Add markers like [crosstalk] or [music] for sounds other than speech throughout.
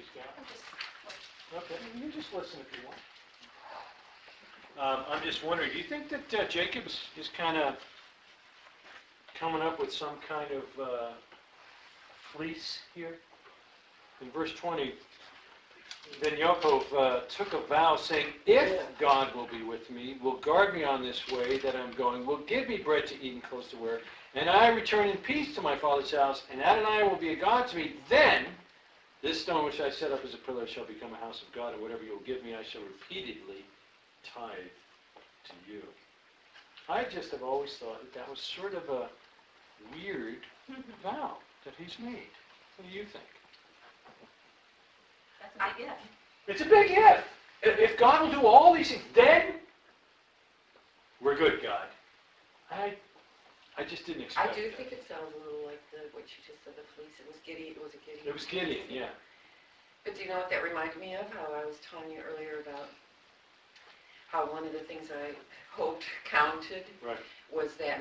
she's? I'm just- Okay, you just listen if you want. Um, I'm just wondering, do you think that uh, Jacob is, is kind of coming up with some kind of uh, fleece here? In verse 20, then Yaakov uh, took a vow saying, if God will be with me, will guard me on this way that I'm going, will give me bread to eat and clothes to wear, and I return in peace to my father's house, and Adonai will be a God to me, then this stone which I set up as a pillar shall become a house of God, and whatever you will give me, I shall repeatedly tithe to you. I just have always thought that that was sort of a weird [laughs] vow that he's made. What do you think? That's a big if. It's a big if. If God will do all these things, then we're good, God. I, I just didn't expect. That. I do that. think it sounds a little the, what you just said, the fleece, it was Gideon, it was a Gideon. It was Gideon, yeah. But do you know what that reminded me of? How I was telling you earlier about how one of the things I hoped counted Right. was that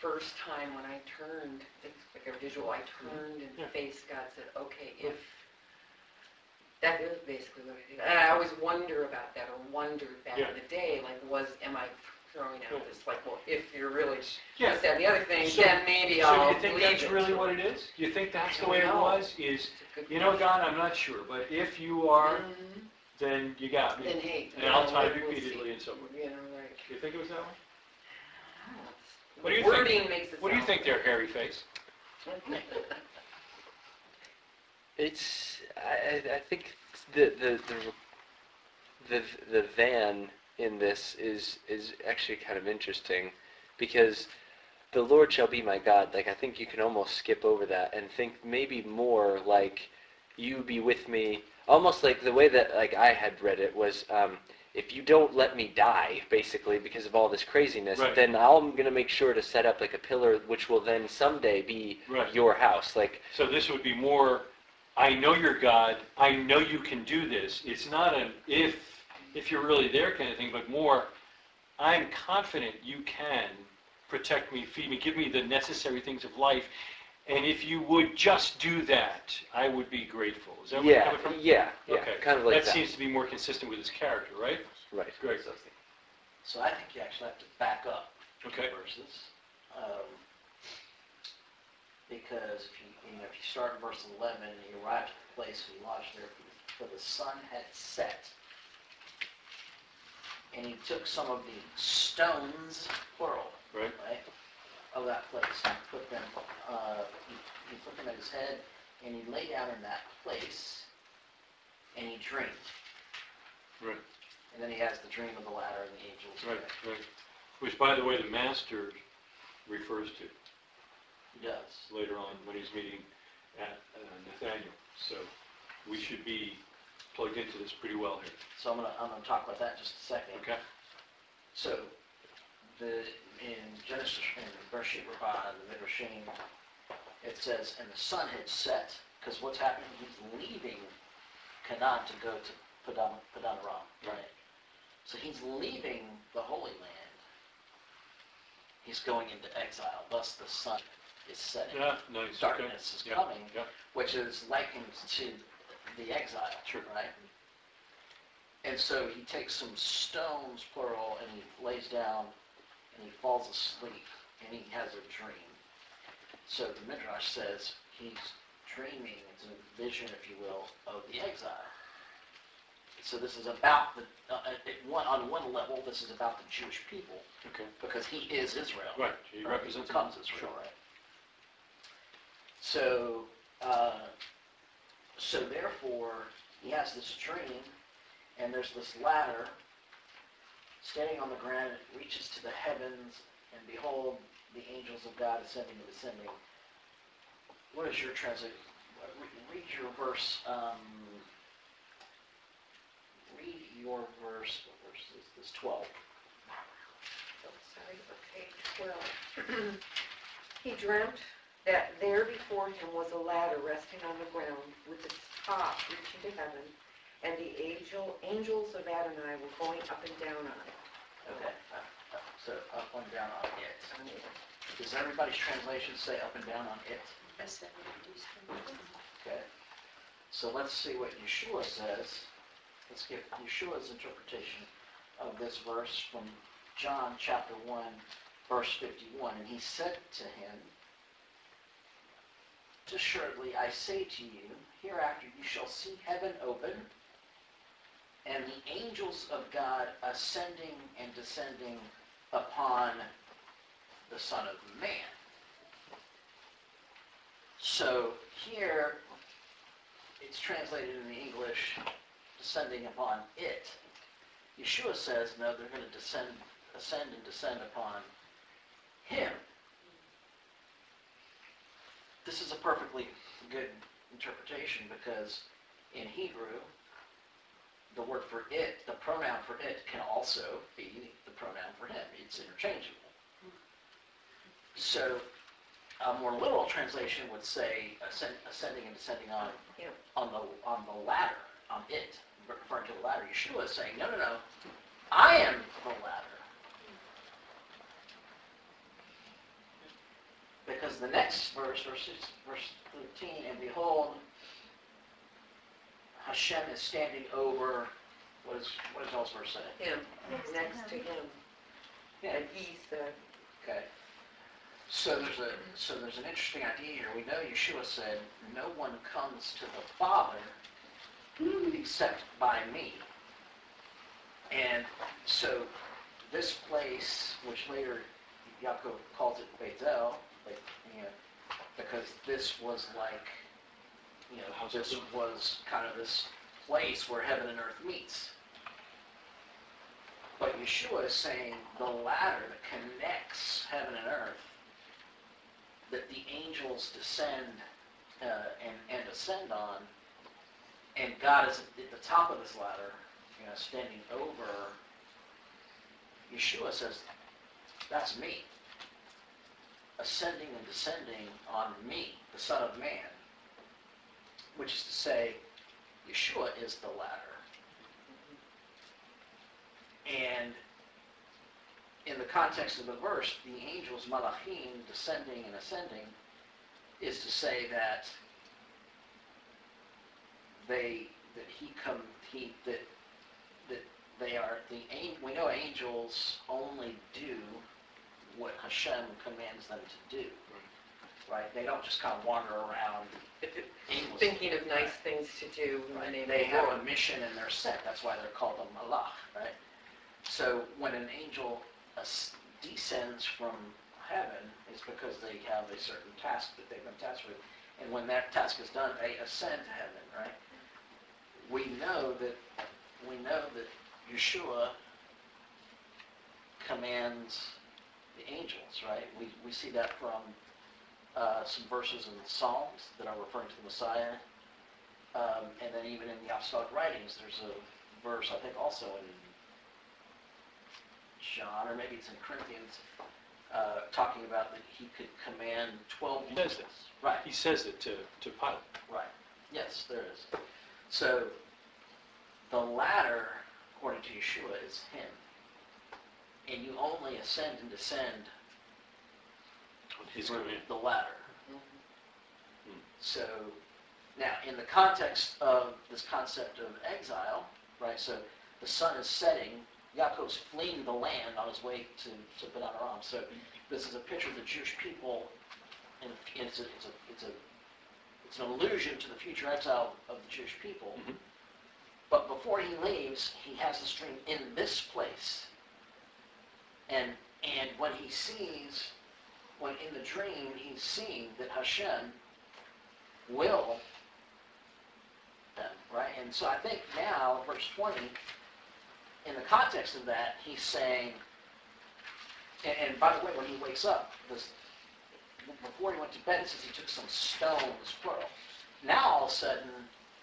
first time when I turned, it's like a visual, I mm-hmm. turned and Yeah. faced God, said, okay, if, that is basically what I did. And I always wonder about that, or wondered back Yeah. in the day, like, was, am I throwing out this, like, well, if you're really, Yeah. this, that, the other thing, So- then maybe So I'll you think leave that's it. really what it is? You think that's the way it No. was? Is, It's a good you know, question. God, I'm not sure, but if you are, Mhm. then you got Then me. hey. And I'll you know, tithe we'll see. repeatedly and so forth. You know, right. You think it was that way? I don't know. What do you think? Wording makes it What do you sound think there, hairy face? [laughs] It's I, I- I think the the the the the vav in this is is actually kind of interesting because the Lord shall be my God. Like I think you can almost skip over that and think maybe more like you be with me. Almost like the way that like I had read it was um, if you don't let me die, basically because of all this craziness, Right. then I'm gonna make sure to set up like a pillar which will then someday be Right. your house. Like So this would be more, I know you're God, I know you can do this. It's not an if, if you're really there kind of thing, but more, I'm confident you can protect me, feed me, give me the necessary things of life. And if you would just do that, I would be grateful. Is that where you're yeah, coming from? yeah, yeah, Okay. kind of like that that. seems to be more consistent with his character, right? Right. Great. So I think you actually have to back up Okay. verses. um, Because if you, you know, if you start in verse 11 and you arrive at the place and you lodge there, for the sun had set. And he took some of the stones, plural, Right. right, of that place and put them, uh, he, he put them at his head and he lay down in that place and he dreamed. Right. And then he has the dream of the ladder and the angels. Right, right. Which, by the way, the master refers to He does. later on when he's meeting at uh, Nathaniel. So we should be plugged into this pretty well here. So I'm gonna, I'm gonna talk about that in just a second. Okay? So, the, in Genesis, in Bereshit Rabbah, the Midrashim, it says, and the sun had set, because what's happening, he's leaving Canaan to go to Padan, Padan Aram, right? So he's leaving the Holy Land. He's going into exile, thus the sun is setting. Yeah, nice. Okay. Darkness is Yeah, coming, yeah. which is likened to the exile, Sure. right? And so he takes some stones, plural, and he lays down and he falls asleep and he has a dream. So the Midrash says he's dreaming, it's a vision, if you will, of the exile. So this is about the, uh, it, one, on one level, this is about the Jewish people Okay. because he is Israel. Right. He represents He becomes Israel, Sure. right? So, uh, so therefore, he has this dream, and there's this ladder standing on the ground, it reaches to the heavens, and behold, the angels of God ascending and descending. What is your translation? Read your verse, um, read your verse, what verse is this, 12. Sorry, okay, twelve. [clears throat] He dreamt that there before him was a ladder resting on the ground with its top reaching to heaven, and the angel, angels of Adonai were going up and down on it. Okay, uh, uh, so up and down on it. Does everybody's translation say up and down on it? Yes. Okay. So let's see what Yeshua says. Let's get Yeshua's interpretation of this verse from John chapter 1, verse 51. And he said to him, Assuredly I say to you, hereafter you shall see heaven open, and the angels of God ascending and descending upon the Son of Man. So here, it's translated in the English, descending upon it. Yeshua says, no, they're going to descend, ascend and descend upon him. This is a perfectly good interpretation because in Hebrew, the word for it, the pronoun for it can also be the pronoun for him. It's interchangeable. So a more literal translation would say ascend, ascending and descending on Yeah. on the on the ladder, on it, referring to the ladder. Yeshua is saying, no, no, no, I am the ladder. Because the next verse, verse, verse 13, and behold, Hashem is standing over, what is, what does those verse say? Him, next to him, and he's the, Okay. So there's a so there's an interesting idea here. We know Yeshua said, "No one comes to the Father except by me." And so this place, which later Yaakov calls it Bethel, like you know, because this was like, you know, this was kind of this place where heaven and earth meets. But Yeshua is saying the ladder that connects heaven and earth, that the angels descend uh, and, and ascend on, and God is at the top of this ladder, you know, standing over. Yeshua says, that's me. Ascending and descending on me, the Son of Man. Which is to say, Yeshua is the ladder. And in the context of the verse, the angels, malachim, descending and ascending, is to say that they, that he come, he, that, that they are, the, we know angels only do what Hashem commands them to do. Right? They don't just kind of wander around [laughs] aimlessly. thinking of nice things to do Right, name They have a mission and they're sent. That's why they're called a malach, right? So when an angel descends from heaven, it's because they have a certain task that they've been tasked with. And when that task is done, they ascend to heaven, right? We know that, we know that Yeshua commands the angels, right? We, we see that from uh, some verses in the Psalms that are referring to the Messiah. Um, and then even in the apostolic writings, there's a verse, I think also in John, or maybe it's in Corinthians, uh, talking about that he could command 12 He says legions. Right, He says it to, to Pilate. right. Yes, there is. So the ladder, according to Yeshua, is him. And you only ascend and descend His through command. the ladder. Hmm. So, now, in the context of this concept of exile, right, so the sun is setting, Yaakov's fleeing the land on his way to, to Padan Aram. So this is a picture of the Jewish people, and it's a, it's a, it's a, it's an allusion to the future exile of the Jewish people. Mhm. But before he leaves, he has this dream in this place. And, and when he sees when in the dream he's seeing that Hashem will them, right? And so I think now, verse 20, in the context of that, he's saying, and, and by the way, when he wakes up, this, before he went to bed, it says he took some stones, plural. Now all of a sudden,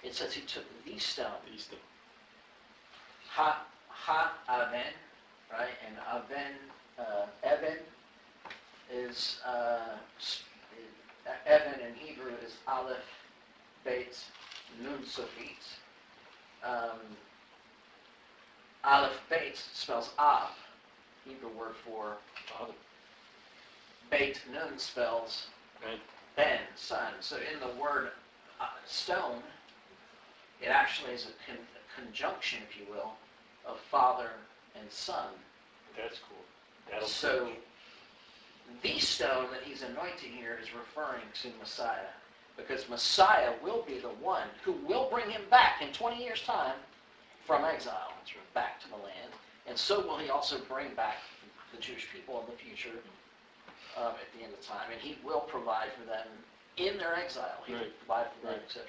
it says he took these stones, the, ha, ha aven, right? And aven, uh, evan is, uh, evan in Hebrew is aleph, beit, nun sofit. Um, aleph beit spells ab, Hebrew word for Father. beit nun spells Ben. ben, son. So in the word uh, stone, It actually is a con- a conjunction, if you will, of father and son. That's cool. That'll So, the stone that he's anointing here is referring to Messiah, because Messiah will be the one who will bring him back in 20 years' time from exile, back to the land, and so will he also bring back the Jewish people in the future um, at the end of time, and he will provide for them in their exile. He will provide for them, Right. etc.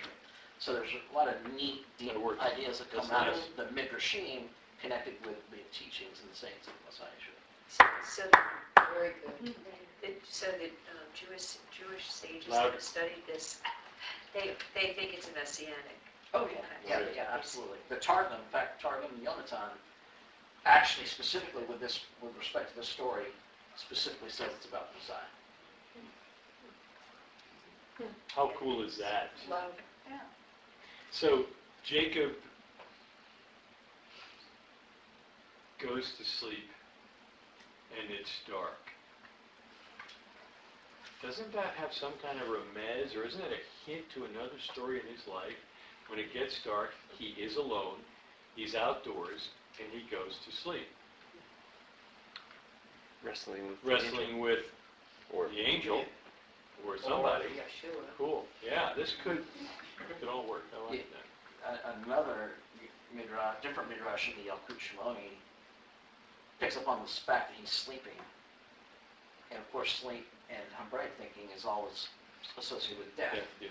So there's a lot of neat, deep ideas that come out of the Midrashim connected with the teachings and the sayings of the Messiah. So, Very good. it- so that um, Jewish, Jewish sages Loud. that have studied this, they, they think it's a messianic. Oh, yeah, yeah, Right. yeah, absolutely. The Targum, in fact, Targum Yonatan, actually specifically with this, with respect to this story, specifically says it's about Messiah. How cool is that? Love. So Jacob goes to sleep and it's dark. Doesn't that have some kind of remez or isn't it a hint to another story in his life? When it gets dark, he is alone, he's outdoors, and he goes to sleep, Wrestling with the angel. wrestling with or the angel or somebody. Oh, or Yeshua. Cool. Yeah, this could, could all work. I like that. A- Another midrash, different midrash in the Yalkut Shimoni picks up on the fact that he's sleeping. And of course, sleep and Hebraic thinking is always associated with death. Yeah, yeah.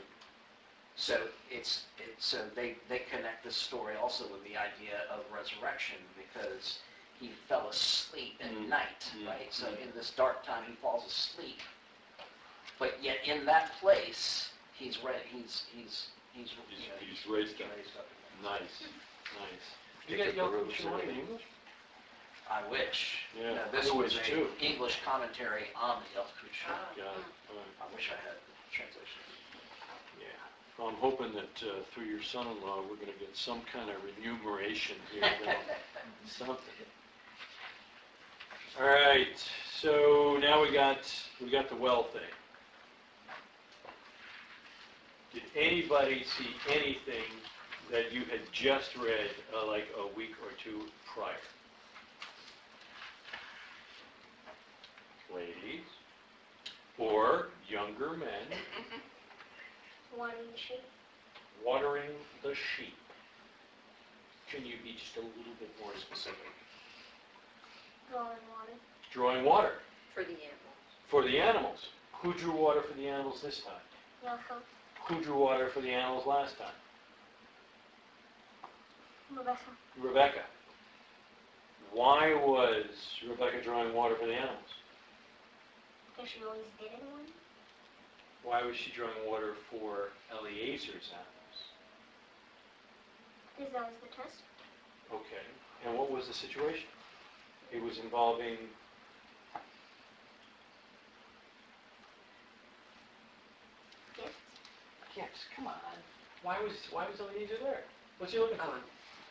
So it's, it's so they, they connect this story also with the idea of resurrection because he fell asleep at Mm. night, Mm. right? So in this dark time, he falls asleep. But yet in that place, he's re- he's he's he's He's- you know, he's raised up. raised up. Nice, nice. You Jacob got Yom Baruch Shimon in English? I wish. Yeah, You know, this I was wish a too. English commentary on the Yalkut Shimoni. Got it. All right. I wish I had the translation. Yeah. Well, I'm hoping that uh, through your son-in-law, we're going to get some kind of remuneration here. you [laughs] know, Something. All right, so now we got, we got the well thing. Did anybody see anything that you had just read uh, like a week or two prior? Ladies? Or younger men? [laughs] Wanting the sheep. watering the sheep. Can you be just a little bit more specific? Drawing water. Drawing water For the animals. for the animals. Who drew water for the animals this time? Yaakov. Who drew water for the animals last time? Rebecca. Rebecca. Why was Rebecca drawing water for the animals? Because she always did it one. Why was she drawing water for Eliezer's animals? Because that was the test. Okay. And what was the situation? It was involving Gifts. Yes, come on. Why was why was Eliezer there? What's he looking for? Um,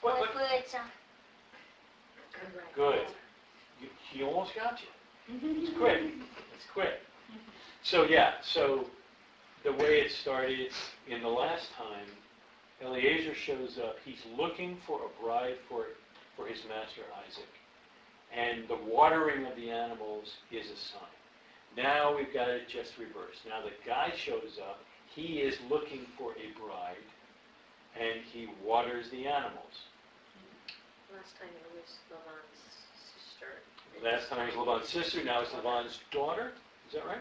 What, what? with, uh, Good. You, he almost got you. It's quick. It's quick. So yeah, so the way it started in the last time, Eliezer shows up. He's looking for a bride for for his master Isaac, and the watering of the animals is a sign. Now we've got it just reversed. Now the guy shows up. He is looking for a bride, and he waters the animals. Last time it was sister. Last time it was Laban's sister, now it's Laban's daughter. Is that right?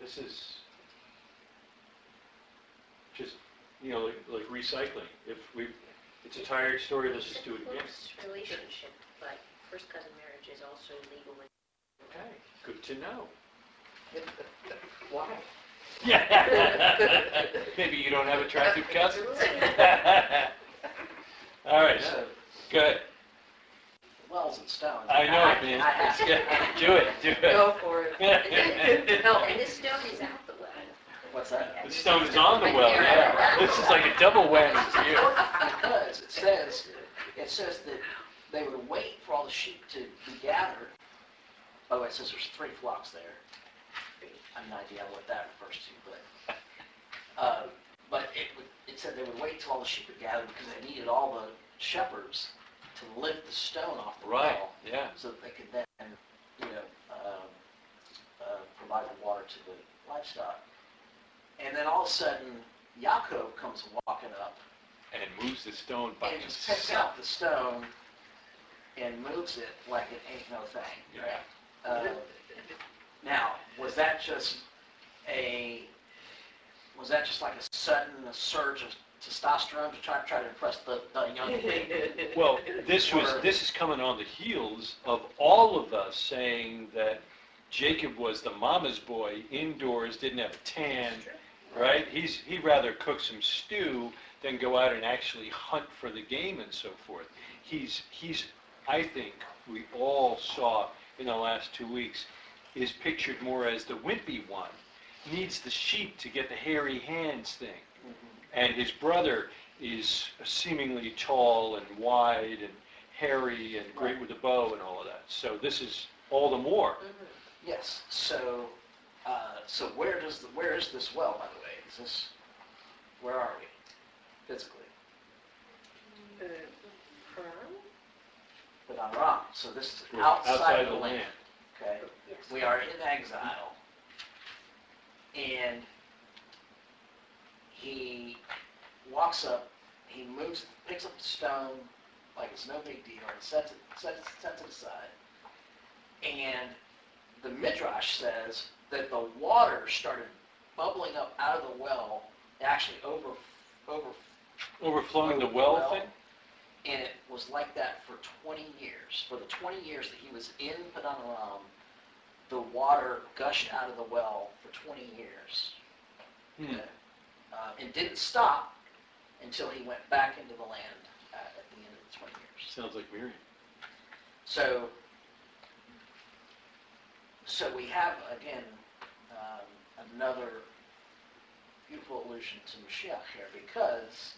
This is just, you know, like, like recycling. If we, it's a tired story, let's just do it again. Close relationship, but first cousin marriage is also legal in Okay, good to know. Why? Yeah. [laughs] Maybe you don't have attractive cousins. [laughs] [laughs] All right, So, good. Wells stone. I know it, man. [laughs] To. Do it, do it. Go for it. [laughs] No, and this stone is out the well. What's that? The stone is on the well, yeah. This is like a double whammy [laughs] for you. Because it says, it says that they would wait for all the sheep to be gathered. By the way, it says there's three flocks there. I have no idea what that refers to, but, uh, but it would, it said they would wait till all the sheep were gathered because they needed all the shepherds to lift the stone off the Right, yeah. so that they could then, you know, um, uh, provide the water to the livestock. And then all of a sudden, Yaakov comes walking up And moves the stone by and just picks himself. out the stone and moves it like it ain't no thing. Yeah. Uh, Now, was that just a, was that just like a sudden surge of testosterone to try, try to impress the, the young [laughs] lady? Well, this was, this is coming on the heels of all of us saying that Jacob was the mama's boy, indoors, didn't have a tan, right? He's, he'd rather cook some stew than go out and actually hunt for the game and so forth. He's, he's, I think, we all saw in the last two weeks, is pictured more as the wimpy one. Needs the sheep to get the hairy hands thing. And his brother is seemingly tall and wide and hairy and great with a bow and all of that. So this is all the more. Yes, so, uh, so where does, the where is this well, by the way? Is this, where are we physically? Uh, Haran? Padan Aram, so this is We're outside of the land, okay? Yes. We are in exile. And he walks up, he moves, picks up the stone like it's no big deal and sets it, sets, sets it aside. And the Midrash says that the water started bubbling up out of the well, actually over, over, Overflowing the Over the well well. thing? and it was like that for 20 years. For the 20 years that he was in Padanaram, the water gushed out of the well for 20 years. Hmm. Okay? Uh, and didn't stop until he went back into the land at, at the end of the 20 years. Sounds like Miriam. So, so we have, again, um, another beautiful allusion to Mashiach here because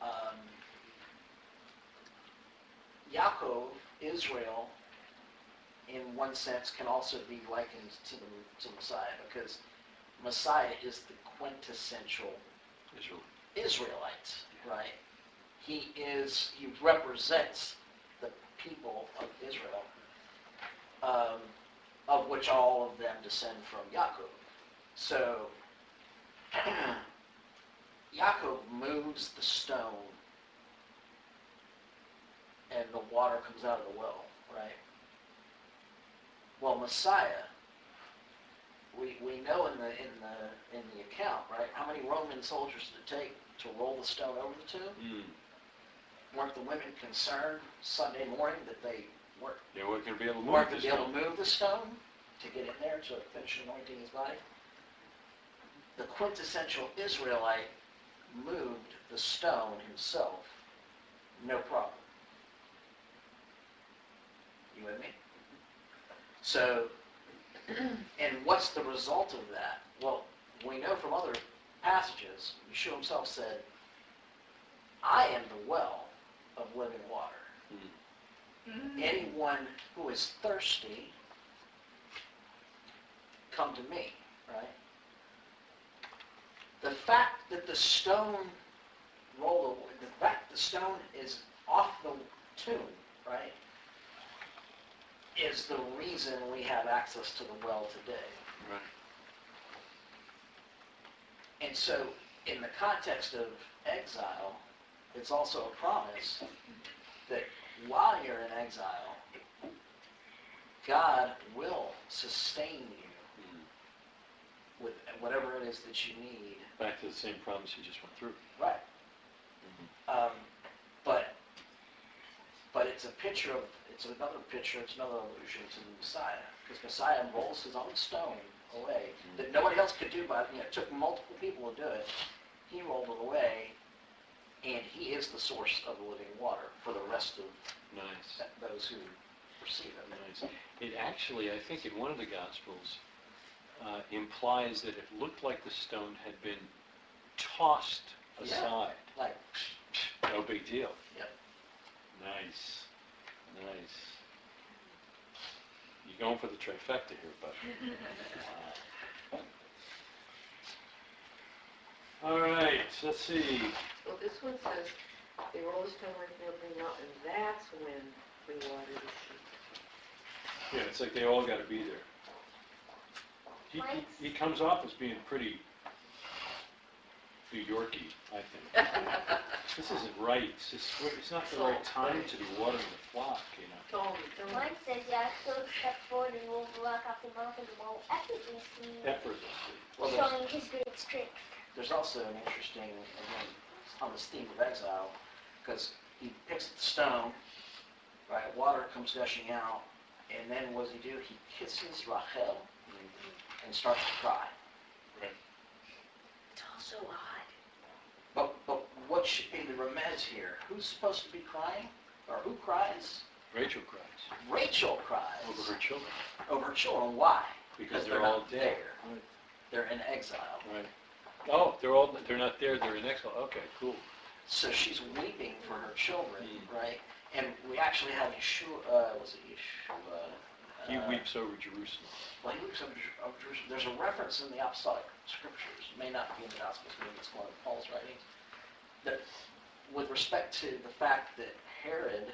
um, Yaakov, Israel, in one sense, can also be likened to the to Messiah because Messiah is the quintessential Israel. Israelite, right? He is, he represents the people of Israel, um, of which all of them descend from Yaakov. So, [clears throat] Yaakov moves the stone and the water comes out of the well, right? Well, Messiah, we, we know in the, in the, in the account, right, how many Roman soldiers did it take to roll the stone over the tomb? Hmm. Weren't the women concerned Sunday morning that they weren't, They weren't going to be able to move be able to move the stone to get in there to finish anointing his body? The quintessential Israelite moved the stone himself, no problem. You with me? So, and what's the result of that? Well, we know from other passages, Yeshua himself said, I am the well of living water. Hmm. Anyone who is thirsty, come to me, right? The fact that the stone rolled, away- the fact the stone is off the tomb, right, is the reason we have access to the well today. Right. And so, in the context of exile, it's also a promise that while you're in exile, God will sustain you Hmm. with whatever it is that you need. Back to the same promise you just went through. Right. Um, but, but it's a picture of, it's another picture, it's another allusion to the Messiah. Because Messiah rolls his own stone away that nobody else could do, but, you know, it took multiple people to do it. He rolled it away, and he is the source of the living water for the rest of Nice. th- those who receive it. Nice. It actually, I think in one of the Gospels, uh, implies that it looked like the stone had been tossed Yeah. aside. Like, No big deal. Yep. Nice. Nice. You're going for the trifecta here, bud? All right. let's see. Well, this one says, they were always coming right from the mountain, and that's when we water the sheep. Yeah, it's like they all gotta be there. He, he, he comes off as being pretty New Yorkie, I think. [laughs] This isn't right, it's just, it's not the right time to be watering the flock, you know? Don't, don't. Mine says, yeah, so step forward and we'll rock off the mountain while effortlessly Effortlessly. Well, there's, showing his great strength. there's also an interesting, again, on this theme of exile, because he picks up the stone, right, water comes gushing out, and then what does he do? He kisses Rachel mm-hmm. and starts to cry. It's also odd. But, but what should be the remez here? Who's supposed to be crying? Or who cries? Rachel cries Rachel cries. over her children, Over her children. Why? because they're all not dead. there. They're in exile. Right. Oh, they're all, they're not there, they're in exile, okay, cool. So she's weeping for her children, Mm. right? And we actually have Yeshua, uh, was it Yeshua? He Uh, weeps over Jerusalem. Well, he weeps over Jer- over Jerusalem. There's a reference in the apostolic scriptures, it may not be in the Gospels, maybe it's one of Paul's writings, that with respect to the fact that Herod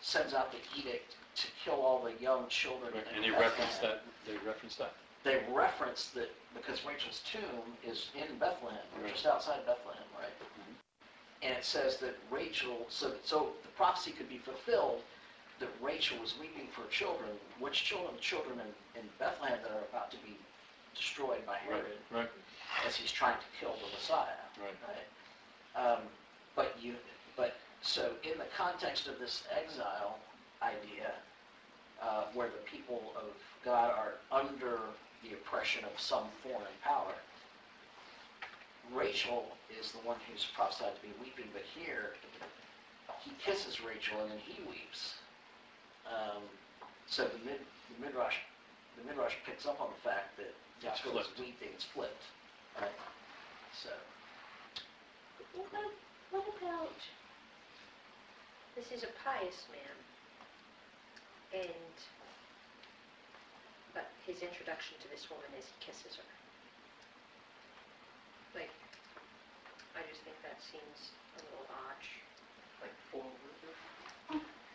sends out the edict to kill all the young children. in And they reference that, they reference that. They reference that because Rachel's tomb is in Bethlehem, or Right. just outside Bethlehem, right? Mhm. And it says that Rachel, so, so the prophecy could be fulfilled that Rachel was weeping for children. Which children? Children in, in Bethlehem that are about to be destroyed by Herod Right, as he's trying to kill the Messiah, right. right? Um, but you, but, so in the context of this exile idea, uh, where the people of God are under the oppression of some foreign power, Rachel is the one who's prophesied to be weeping, but here, he kisses Rachel and then he weeps. Um, so the mid, the midrash, the midrash picks up on the fact that It's Yaakov is flipped. weeping, it's flipped, right? So, What about, what about, this is a pious man, and, but his introduction to this woman is he kisses her. Like, I just think that seems a little odd. Like forward.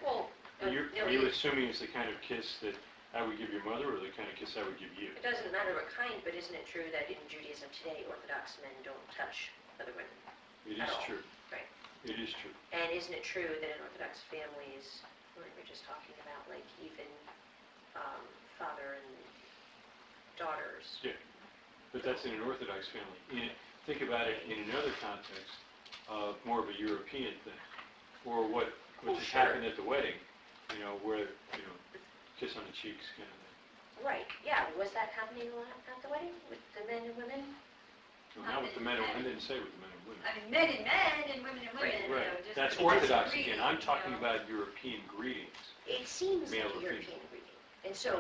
Well, uh, Are you, no, are you he- assuming it's the kind of kiss that I would give your mother, or the kind of kiss I would give you? it doesn't matter what kind, but isn't it true that in Judaism today, Orthodox men don't touch other women? It is all. true. Right. It is true. And isn't it true that in Orthodox families, we were just talking about, like even um, father and daughters? Yeah. But that's in an Orthodox family. In, think about it in another context, uh, more of a European thing, or what, what Oh, just sure. happened at the wedding, you know, where, you know, kiss on the cheeks kind of thing. Right, yeah, was that happening a lot at the wedding with the men and women? Well, Not with the men, and- I didn't say with the men and women. I mean, men and men and women and women, you know, Right, just. that's Orthodox it's again, I'm talking you know. about European greetings. It seems like Male a or European greeting. And so,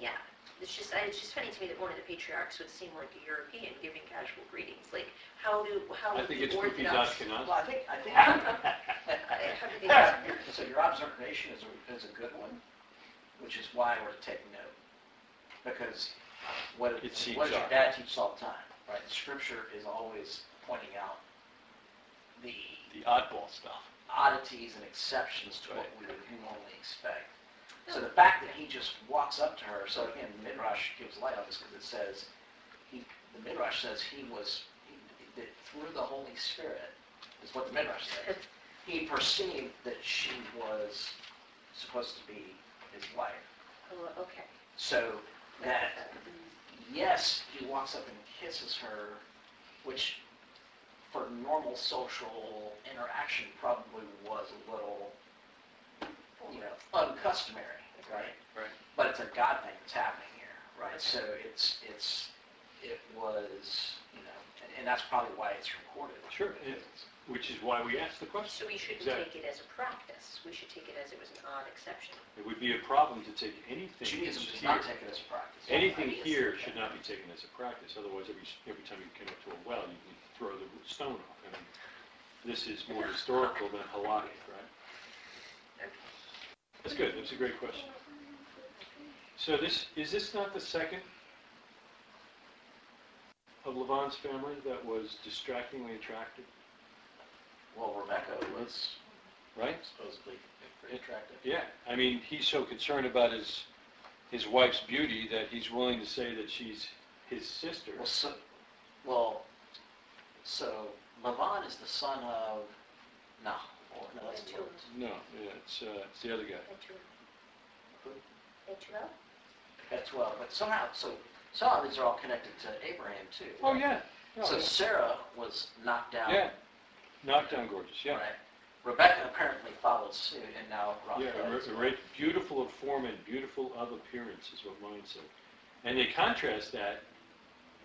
yeah, it's just, I- it's just funny to me that one of the patriarchs would seem like a European giving casual greetings. Like, how do, how I would think the it's cookies Orthodox? Ashkenaz. well, I think, I think. [laughs] How do they [laughs] do that? So your observation is a, is a good one, which is why we're taking note. Because what, It seeps what does your dad teach all the time, right? Scripture is always pointing out the The oddball stuff. oddities and exceptions to what we would normally expect. So the fact that he just walks up to her, so again, the Midrash gives light on this because it says, he, the Midrash says he was, he, that through the Holy Spirit, is what the Midrash says, [laughs] he perceived that she was supposed to be his wife. Oh, okay. So that, yes, he walks up and kisses her, which for normal social interaction probably was a little, you know, uncustomary, right? Right. But it's a God thing that's happening here, right? So it's, it's, it was, you know, and, and that's probably why it's recorded. Sure, it- which is why we asked the question. So we shouldn't Exactly. take it as a practice. We should take it as it was an odd exception. It would be a problem to take anything Judaism does here. not take it as a practice. Anything Obviously. here should not be taken as a practice, otherwise every, every time you come up to a well, you can throw the stone off. I mean, this is more historical than halakhic, right? That's good, that's a great question. So this, is this not the second of Lavan's family that was distractingly attractive, Well, Rebecca was right? supposedly pretty attractive. Yeah, I mean, he's so concerned about his, his wife's beauty that he's willing to say that she's his sister. Well, so, well, so Lavan is the son of, no, oh, no, that's Bethuel. No, yeah, it's, uh, it's the other guy. Betuel. Betuel? Betuel, but somehow, so, somehow these are all connected to Abraham too. Oh, right? yeah. Oh, So yeah. Sarah was knocked down. Yeah, knocked down gorgeous, yeah. Right. Rebecca apparently followed suit and now Yeah, is- a re- a beautiful of form and beautiful of appearance is what mine said. And they contrast that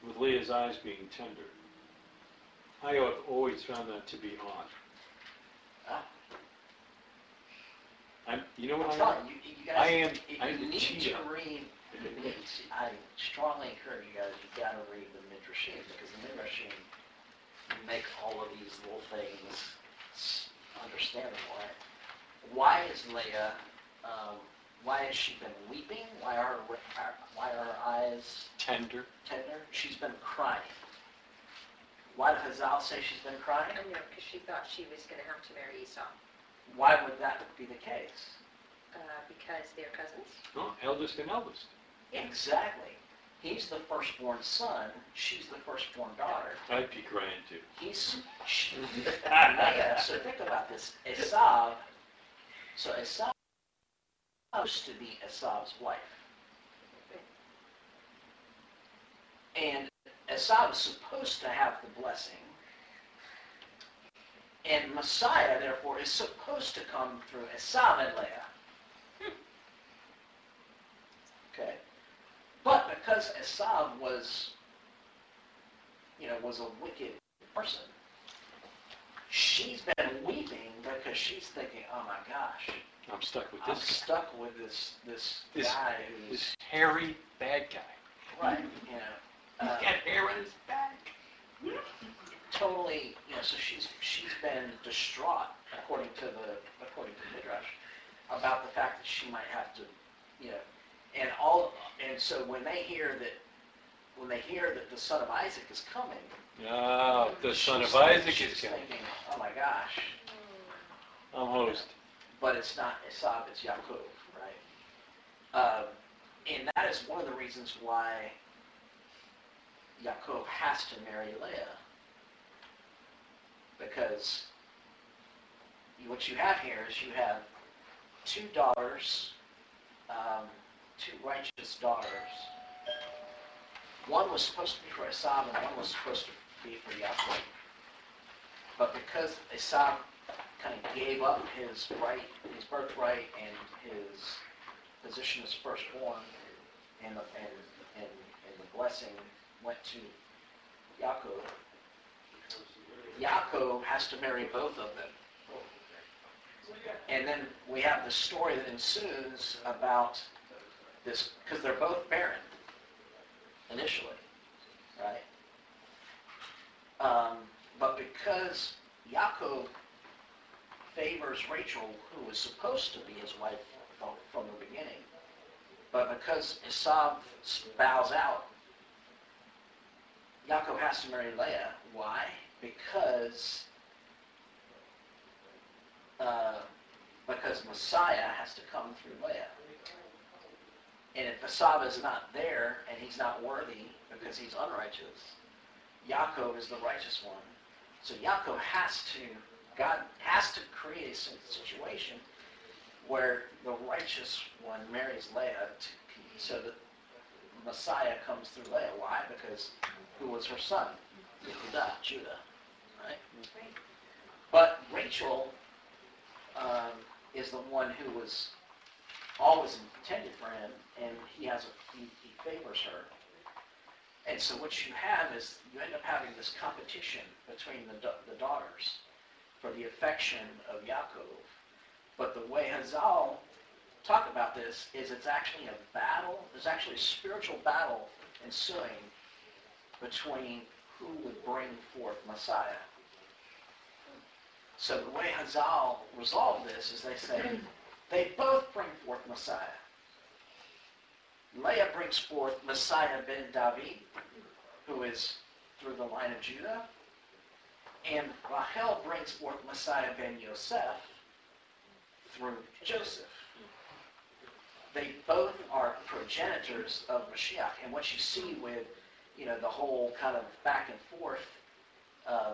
with Leah's eyes being tender. I have always found that to be odd. Ah. I'm, you know I'm what I am? telling you, you guys. I am- you- I'm need cheetah. to read, you to- I strongly encourage you guys, you gotta read the Midrashim, because the Midrashim make all of these little things understandable, right? Why is Leah, um, why has she been weeping? Why are, her- are- why are her eyes Tender. tender? She's been crying. Why did Hazal say she's been crying? I know, because she thought she was gonna have to marry Esau, Why would that be the case? uh, because they're cousins. No, eldest and eldest. Exactly. He's the firstborn son, she's the firstborn daughter. I'd be crying too. He's, [laughs] she, Leah, so think about this, Esav, so Esav supposed to be Esav's wife. And Esav is supposed to have the blessing. And Messiah, therefore, is supposed to come through Esav and Leah. Hmm. Okay? But because Esav was, you know, was a wicked person, she's been weeping because she's thinking, oh my gosh, I'm stuck with this. I'm guy. stuck with this, this This- guy who's, This hairy bad guy. right, you know. [laughs] He's uh, got hair on his back. [laughs] totally, you know, so she's, she's been distraught, according to the, according to Midrash, about the fact that she might have to, you know, and all, and so when they hear that, when they hear that the son of Isaac is coming, Oh, the son of Isaac is coming. thinking, oh my gosh, I'm host. but it's not Esav, it's Yaakov, right? Um, and that is one of the reasons why Yaakov has to marry Leah. Because what you have here is you have two daughters, um, two righteous daughters. One was supposed to be for Esav and one was supposed to be for Yaakov. But because Esav kind of gave up his right, his birthright and his position as firstborn, and the, and, and, and the blessing went to Yaakov. Yaakov has to marry both of them. And then we have the story that ensues about this, because they're both barren initially, right? Um, but because Yaakov favors Rachel, who was supposed to be his wife from, the beginning. But because Esau bows out, Yaakov has to marry Leah. Why? Because uh, because Messiah has to come through Leah. And if Esau is not there and he's not worthy because he's unrighteous, Yaakov is the righteous one. So Yaakov has to God has to create a situation where the righteous one marries Leah to, so that Messiah comes through Leah. Why? Because who was her son? Judah, right? Right. But Rachel um, is the one who was always intended for him, and he has a, he, he favors her. And so what you have is you end up having this competition between the, the daughters for the affection of Yaakov. But the way Hazal talk about this is it's actually a battle, there's actually a spiritual battle ensuing between who would bring forth Messiah. So the way Hazal resolved this is they say they both bring forth Messiah. Leah brings forth Messiah ben David, who is through the line of Judah, and Rachel brings forth Messiah ben Yosef through Joseph. They both are progenitors of Mashiach, and what you see with, you know, the whole kind of back and forth um,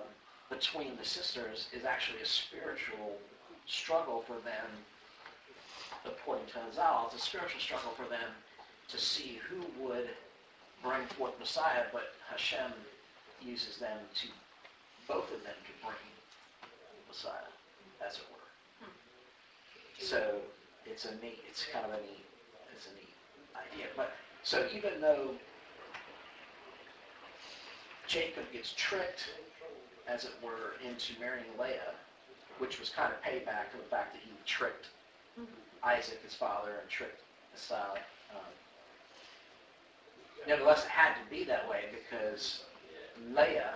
between the sisters is actually a spiritual struggle for them, according to Hazal, it's a spiritual struggle for them to see who would bring forth Messiah, but Hashem uses them to, both of them to bring Messiah, as it were. Hmm. So it's a neat, it's kind of a neat, it's a neat idea. But, so even though Jacob gets tricked, as it were, into marrying Leah, which was kind of payback for the fact that he tricked hmm. Isaac, his father, and tricked Esau. Um, nevertheless, it had to be that way because Leah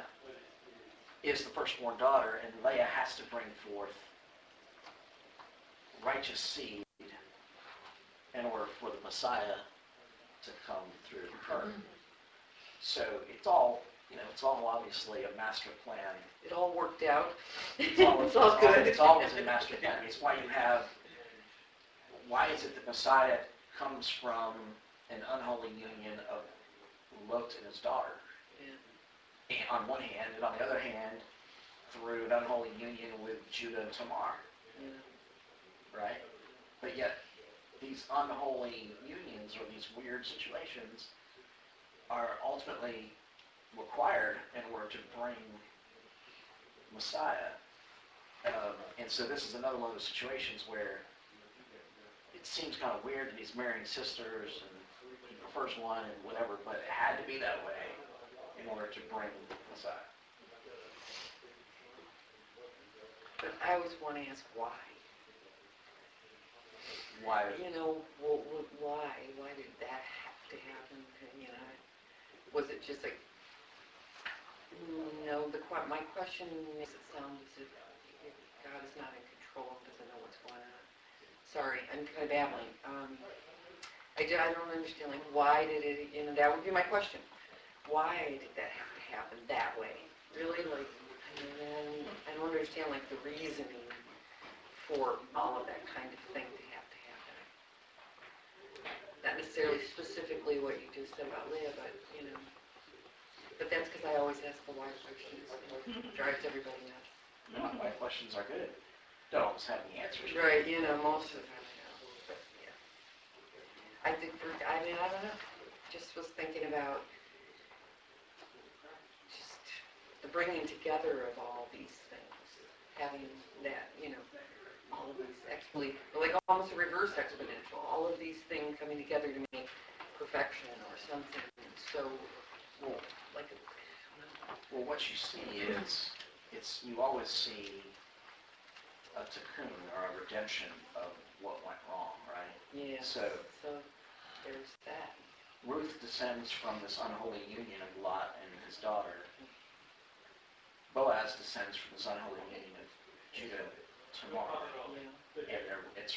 is the firstborn daughter, and Leah has to bring forth righteous seed in order for the Messiah to come through her. So it's all, you know, it's all obviously a master plan It all worked out. [laughs] it's always, It's all good. It's always a master plan. It's why you have, why is it that Messiah comes from an unholy union of Lot and his daughter? And on one hand, and on the other hand, through an unholy union with Judah and Tamar, right? But yet, these unholy unions or these weird situations are ultimately required in order to bring Messiah. Um, and so this is another one of those situations where it seems kind of weird that he's marrying sisters and he prefers one and whatever, but it had to be that way in order to bring Messiah. But I always want to ask why. Why? You know, wh- wh- why? Why did that have to happen? You know, was it just like, no, the, my question makes it sound as if if God is not in control, doesn't know what's going on. Sorry, I'm kind of babbling. Um, I, do- I don't understand, like, why did it, you know, that would be my question. Why did that have to happen that way? Really, like, and I don't understand, like, the reasoning for all of that kind of thing to have to happen. Not necessarily specifically what you just said about Leah, but, you know, but that's because I always ask the why questions, and it drives everybody nuts. No, my questions are good. Don't always have the answers. Right, you know, most of the time, but, yeah. I think, I mean, I don't know, just was thinking about just the bringing together of all these things, having that, you know, all of these expli, like almost a reverse exponential, all of these things coming together to make perfection or something so, Well, like, a- well, what you see is, it's, you always see a tikkun or a redemption of what went wrong, right? yeah, So so there's that. Ruth descends from this unholy union of Lot and his daughter. Boaz descends from this unholy union of Judah Tamar. Yeah, And it's,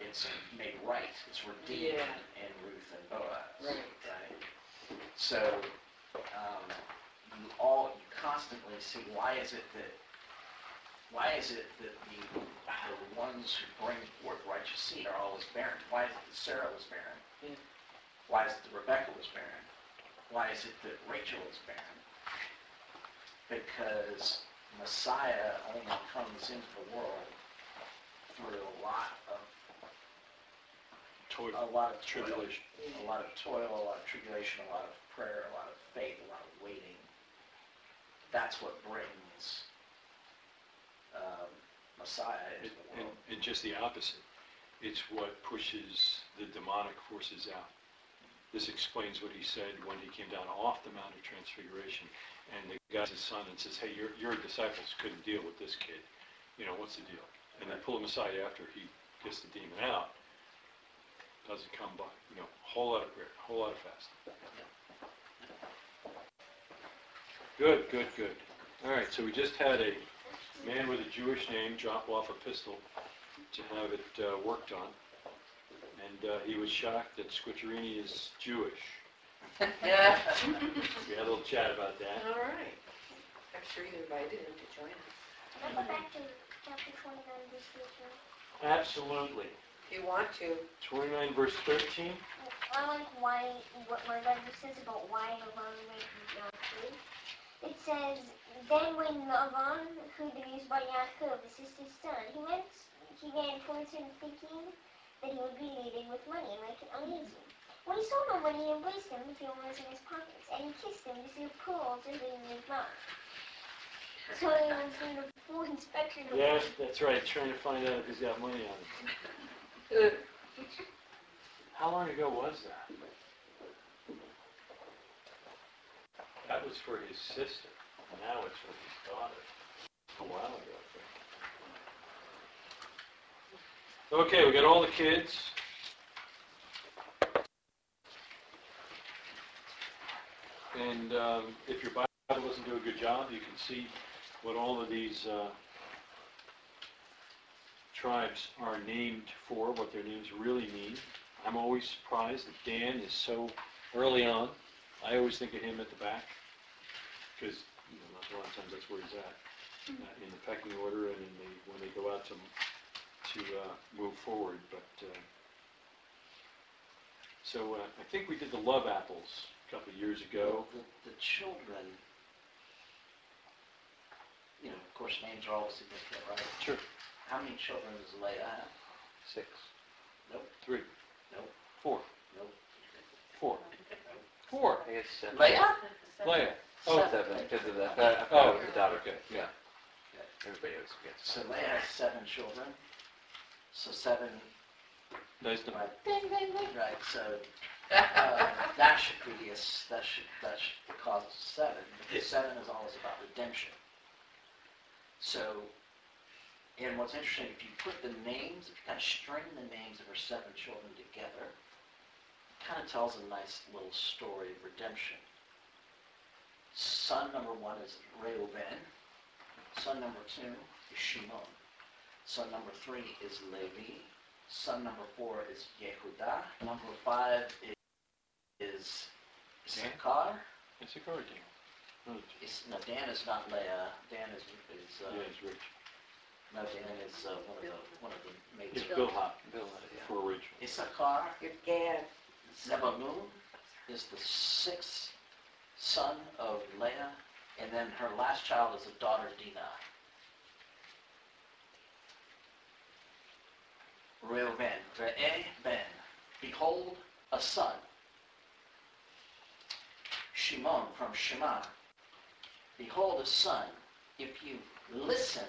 it's made right, it's redeemed Yeah. in Ruth and Boaz. Right. Right? So, um, you all, you constantly see, why is it that, why is it that the, the ones who bring forth righteous seed are always barren? Why is it that Sarah was barren? Yeah. Why is it that Rebecca was barren? Why is it that Rachel was barren? Because Messiah only comes into the world through a lot of, Toil, a lot of toil, tribulation. a lot of toil, a lot of tribulation, a lot of prayer, a lot of faith, a lot of waiting. That's what brings um, Messiah into the And, world. and just the opposite. It's what pushes the demonic forces out. This explains what he said when he came down off the Mount of Transfiguration. And the guy's his son and says, hey, your, your disciples couldn't deal with this kid. You know, what's the deal? And they pull him aside after he gets the demon out. Doesn't come by, you know, whole lot of prayer, whole lot of fasting. Good, good, good. All right, so we just had a man with a Jewish name drop off a pistol to have it uh, worked on. And uh, he was shocked that Squitcherini is Jewish. Yeah. [laughs] We had a little chat about that. All right. I'm sure you invited him to join us. Can I go back to chapter twenty-nine, verse thirteen? Absolutely. If you want to. 29 verse 13. I like why, what my Bible says about why Lavan went Yaakov. It says, then when Lavan heard the news about Yaakov, his sister's son, he went, he ran towards him thinking that he would be leaving with money and make it uneasy. When he saw no money, he embraced him, feeling was in his pockets, and he kissed him to see the pearls in his mouth. So he was in the full inspection of Yes, that's right, trying to find out if he's got money on him. Uh, How long ago was that? That was for his sister. Now it's for his daughter. A while ago. I think. Okay, we got all the kids. And um, if your Bible doesn't do a good job, you can see what all of these uh, tribes are named for, what their names really mean. I'm always surprised that Dan is so early on. I always think of him at the back because you know, a lot of times that's where he's at uh, in the pecking order and in the, when they go out to to uh, move forward. But uh, so uh, I think we did the love apples a couple of years ago. The, the children, you know, of course, names are always significant, right? Sure. How many children does Leah have? Six. Nope. Three. Nope. Four. Nope. Four. [laughs] Four. I guess seven. Leah? Leia. Oh, Seven, because of the, I Oh, forgot the daughter. okay, yeah. Everybody always forgets. So Leah has seven children. So seven, Nice to right? Right, so, uh, that should be a, s- that should, that should cause seven, because seven is always about redemption. So, and what's interesting, if you put the names, if you kind of string the names of her seven children together, it kind of tells a nice little story of redemption. Son number one is Reuben. Son number two is Shimon. Son number three is Levi. Son number four is Yehuda. Number five is, is Issachar. It's a card game. Oh, Is, no, Dan is not Leah. Dan is, is, uh, Yeah, it's rich. no, Dan is, uh, one of the, one of the maids. It's Bill Hop Bill, yeah. for original. Issachar. Your dad. Zebulun is the sixth son of Leah, and then her last child is a daughter, Dinah. Reuben, Re'eh ben, behold a son. Shimon from Shema, behold a son. If you listen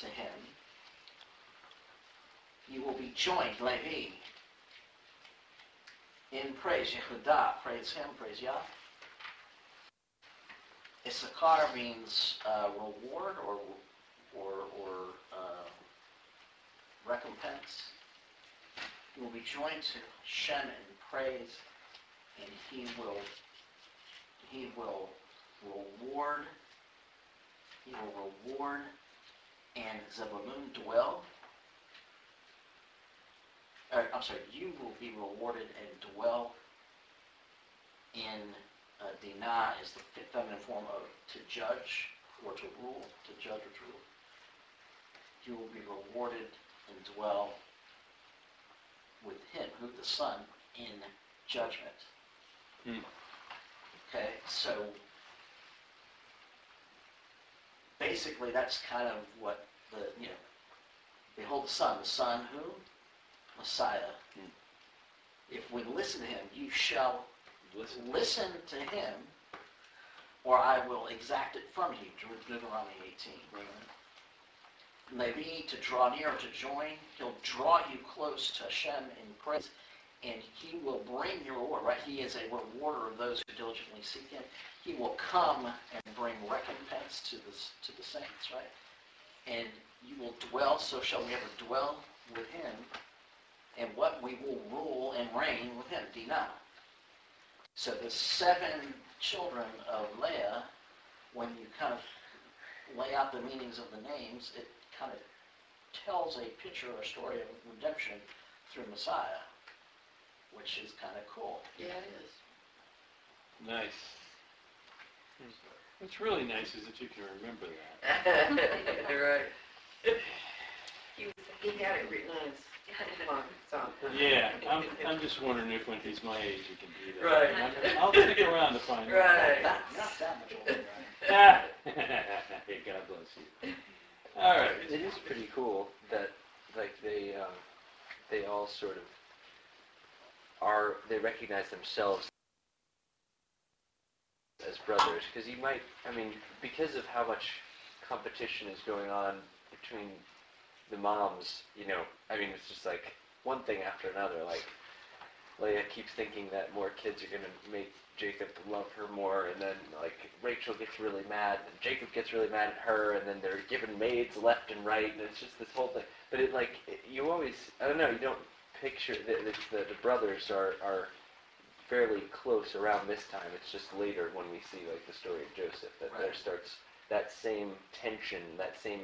to him, you will be joined, Levi, in praise. Yehuda, praise him, praise Yah. Issachar means uh, reward or or or uh, recompense. He will be joined to Shem in praise, and he will he will reward. He will reward, and Zebulun dwell uh, I'm sorry, you will be rewarded and dwell in, uh, Dinah is the feminine form of to judge or to rule, to judge or to rule. You will be rewarded and dwell with him, who the Son, in judgment. Hmm. Okay, so basically that's kind of what the, you know, behold the Son, the Son who? Messiah. Hmm. If we listen to him, you shall Listen. listen to him, or I will exact it from you. Deut- Deuteronomy 18. Maybe to draw near to join, he'll draw you close to Hashem in praise, and he will bring your reward, right? He is a rewarder of those who diligently seek him. He will come and bring recompense to the, to the saints, right? And you will dwell, so shall we ever dwell with him, and what we will rule and reign with him, Dinah. So the seven children of Leah, when you kind of lay out the meanings of the names, it kind of tells a picture or story of redemption through Messiah. which is kind of cool. Yeah, it is. Nice. What's really nice is that you can remember that. [laughs] Right. [laughs] He, he had it written on his, on his. Yeah, I'm, I'm just wondering if when he's my age he can do that. Right. I'm- I'll stick around to find out. Right. Not, not that much older, right? Ah. [laughs] Hey, God bless you. All right. It is pretty cool that like they um, they all sort of are they recognize themselves as brothers because you might I mean because of how much competition is going on between the moms you know I mean it's just like one thing after another like Leia keeps thinking that more kids are gonna make Jacob love her more, and then like Rachel gets really mad, and Jacob gets really mad at her, and then they're given maids left and right, and it's just this whole thing. But it like it, you always I don't know you don't picture that the, the brothers are are fairly close around this time. It's just later when we see like the story of Joseph that there starts that same tension, that same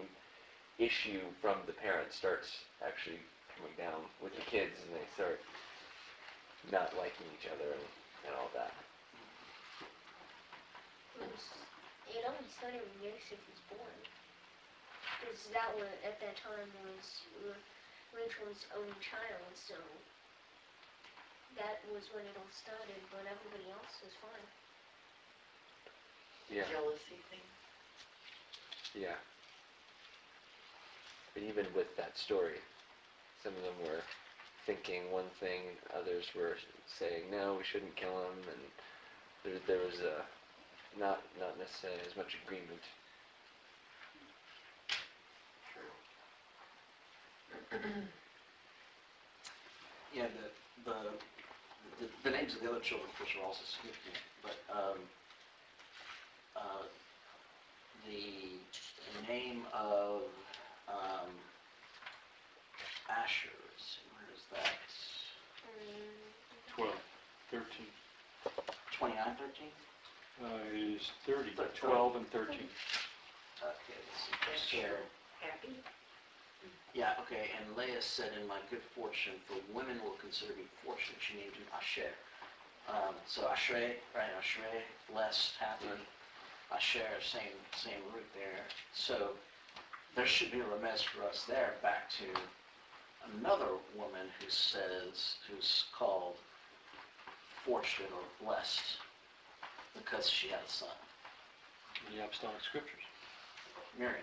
issue from the parents starts actually coming down with the kids, and they start not liking each other and, and all that. It only started when Joseph was born. Because that was, at that time was Rachel's own child, so that was when it all started, but everybody else was fine. Yeah, Jealousy thing. yeah. But even with that story, some of them were thinking one thing, others were saying no, we shouldn't kill him, and there, there was a not not necessarily as much agreement. [clears throat] Yeah, the, the, the, the names of the other children, of course, are also significant, but, um, uh, the name of, um, Asher, let's see, where is that? Mm, Twelve, thirteen, Twenty-nine, thirteen? uh, is thirty, Thir- twelve and thirteen. Okay, let's see, here. Happy? Yeah, okay, and Leah said, in my good fortune, for women will consider me fortunate, she named him Asher. Um, so Ashrei, right, Ashrei, blessed, happy, Asher, same, same root there. So there should be a remez for us there, back to another woman who says, who's called fortunate or blessed because she had a son, in The apostolic scriptures. Miriam.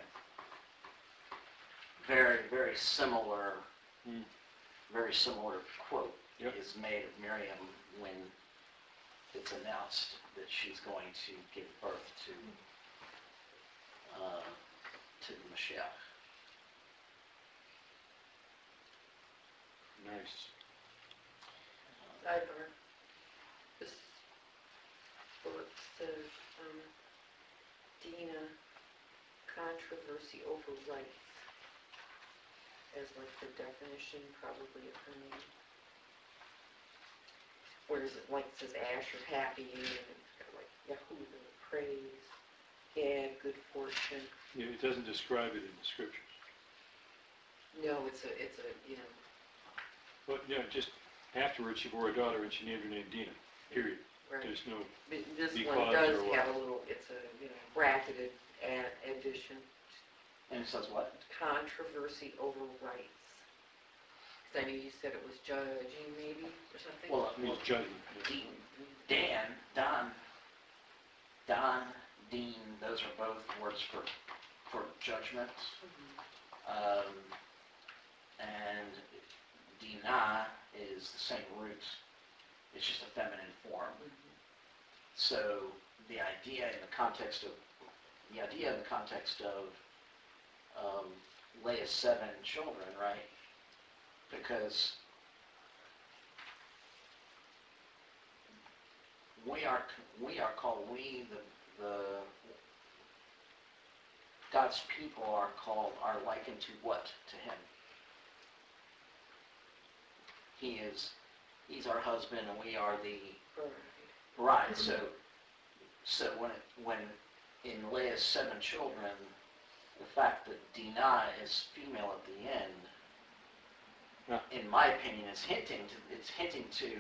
Very, very similar, Hmm. very similar quote Yep. is made of Miriam when it's announced that she's going to give birth to, uh, to the Mashiach. Nice. Sidebar. This book says, um, Dina controversy over rights. As like the definition probably of her name. Whereas it like says Asher happy and it's got like Yahuwah praise, Gad good fortune. Yeah, it doesn't describe it in the scriptures. No, it's a, it's a, you know, But, yeah, just afterwards she bore a daughter and she named her name Dina, period. right. There's no, But This Because one does or what? have a little, it's a, you know, bracketed ad- addition, And it says what? controversy over rights. 'Cause I know you said it was judging maybe, or something? Well, well, judgment. yeah. Dean, Dan, Don, Don, Dean, those are both words for, for judgment. Mhm. Um, and Dina is the same root, it's just a feminine form. So the idea in the context of, the idea in the context of um, Leah's seven children, right? Because we are, we are called, we, the, the, God's people are called, are likened to what to him? He is, he's our husband and we are the Right. Right, so, so when, it- when in Leah's seven children, the fact that Dinah is female at the end Yeah. in my opinion, is hinting to, it's hinting to,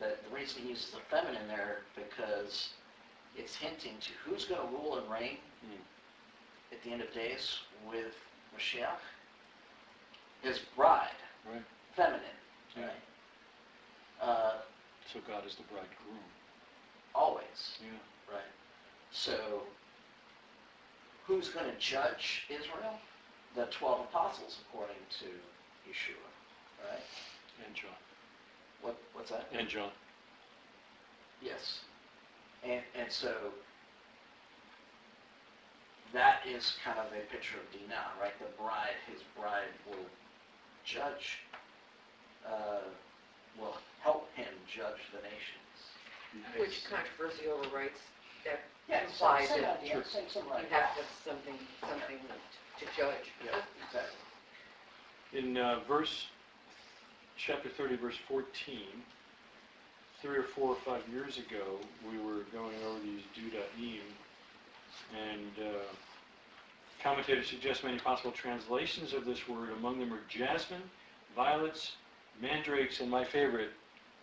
that the reason he uses the feminine there, because it's hinting to who's gonna rule and reign Mm. at the end of days with Mashiach? His bride, Right. feminine, Yeah. right? Uh, So God is the bridegroom. always. Yeah. Right. So, who's going to judge Israel? The 12 apostles, according to Yeshua. Right? And John. What, what's that? And John. Yes. And, and so, that is kind of a picture of Dinah, right? The bride, his bride will judge, uh, will help him judge the nations. Which controversy overwrites that Yeah, implies same that idea, you same, something have to that. have something, something to judge. Yeah, exactly. In uh, verse, chapter 30, verse 14, three or four or five years ago, we were going over these Dudaim, and uh, commentators suggest many possible translations of this word. Among them are jasmine, violets, mandrakes, and my favorite,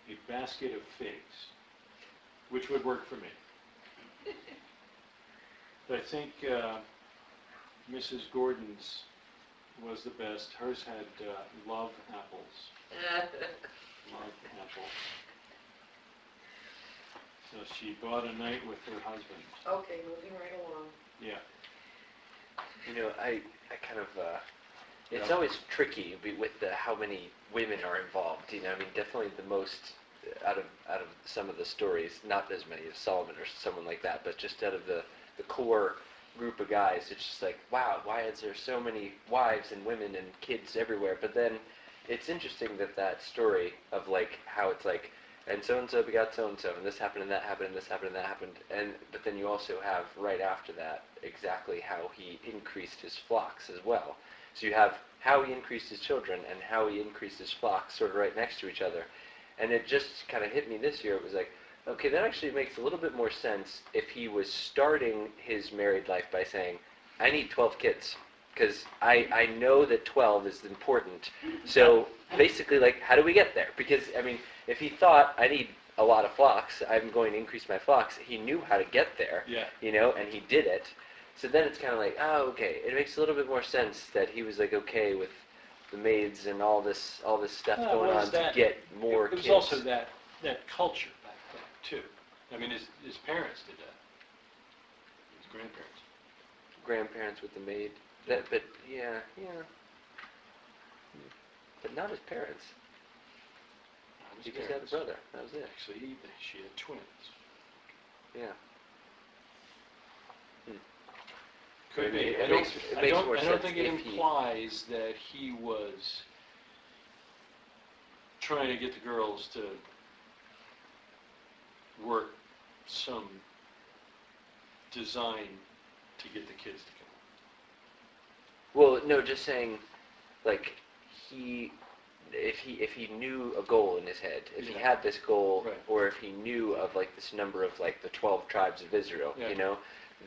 a basket of figs, which would work for me. [laughs] But I think uh, Mrs. Gordon's was the best. Hers had uh, love apples. [laughs] Love apples. So she bought a night with her husband. Okay, moving right along. Yeah. You know, I, I kind of, uh, it's Yeah. always tricky be- with the, how many women are involved. You know, I mean, definitely the most uh, out of out of some of the stories, not as many as Solomon or someone like that, but just out of the the core group of guys, it's just like, wow, why is there so many wives and women and kids everywhere? But then it's interesting that that story of like how it's like, and so and so begot so and so, and this happened and that happened and this happened and that happened, and but then you also have right after that exactly how he increased his flocks as well. So you have how he increased his children and how he increased his flocks sort of right next to each other. And it just kind of hit me this year. It was like, okay, that actually makes a little bit more sense if he was starting his married life by saying, I need 12 kids. Because I, I know that 12 is important. So basically, like, how do we get there? Because, I mean, if he thought, I need a lot of flocks, I'm going to increase my flocks, he knew how to get there Yeah. you know, and he did it. So then it's kind of like, oh, okay. It makes a little bit more sense that he was like okay with the maids and all this, all this stuff going on that- to get more it was kids. also that, that culture back then, too. I mean, his, his parents did that. His grandparents. grandparents with the maid. That, but yeah, yeah. But not his parents. His He just had a parents. brother. That was it. Actually, he, she had twins. Yeah. Hmm. Could It be. ma- I it don't, makes- it I makes don't, I don't think it if he- implies that he was trying to get the girls to work some design to get the kids to. Well, no, just saying, like he, if he if he knew a goal in his head, if he had this goal, Right. or if he knew of like this number of like the twelve tribes of Israel, Yeah. you know,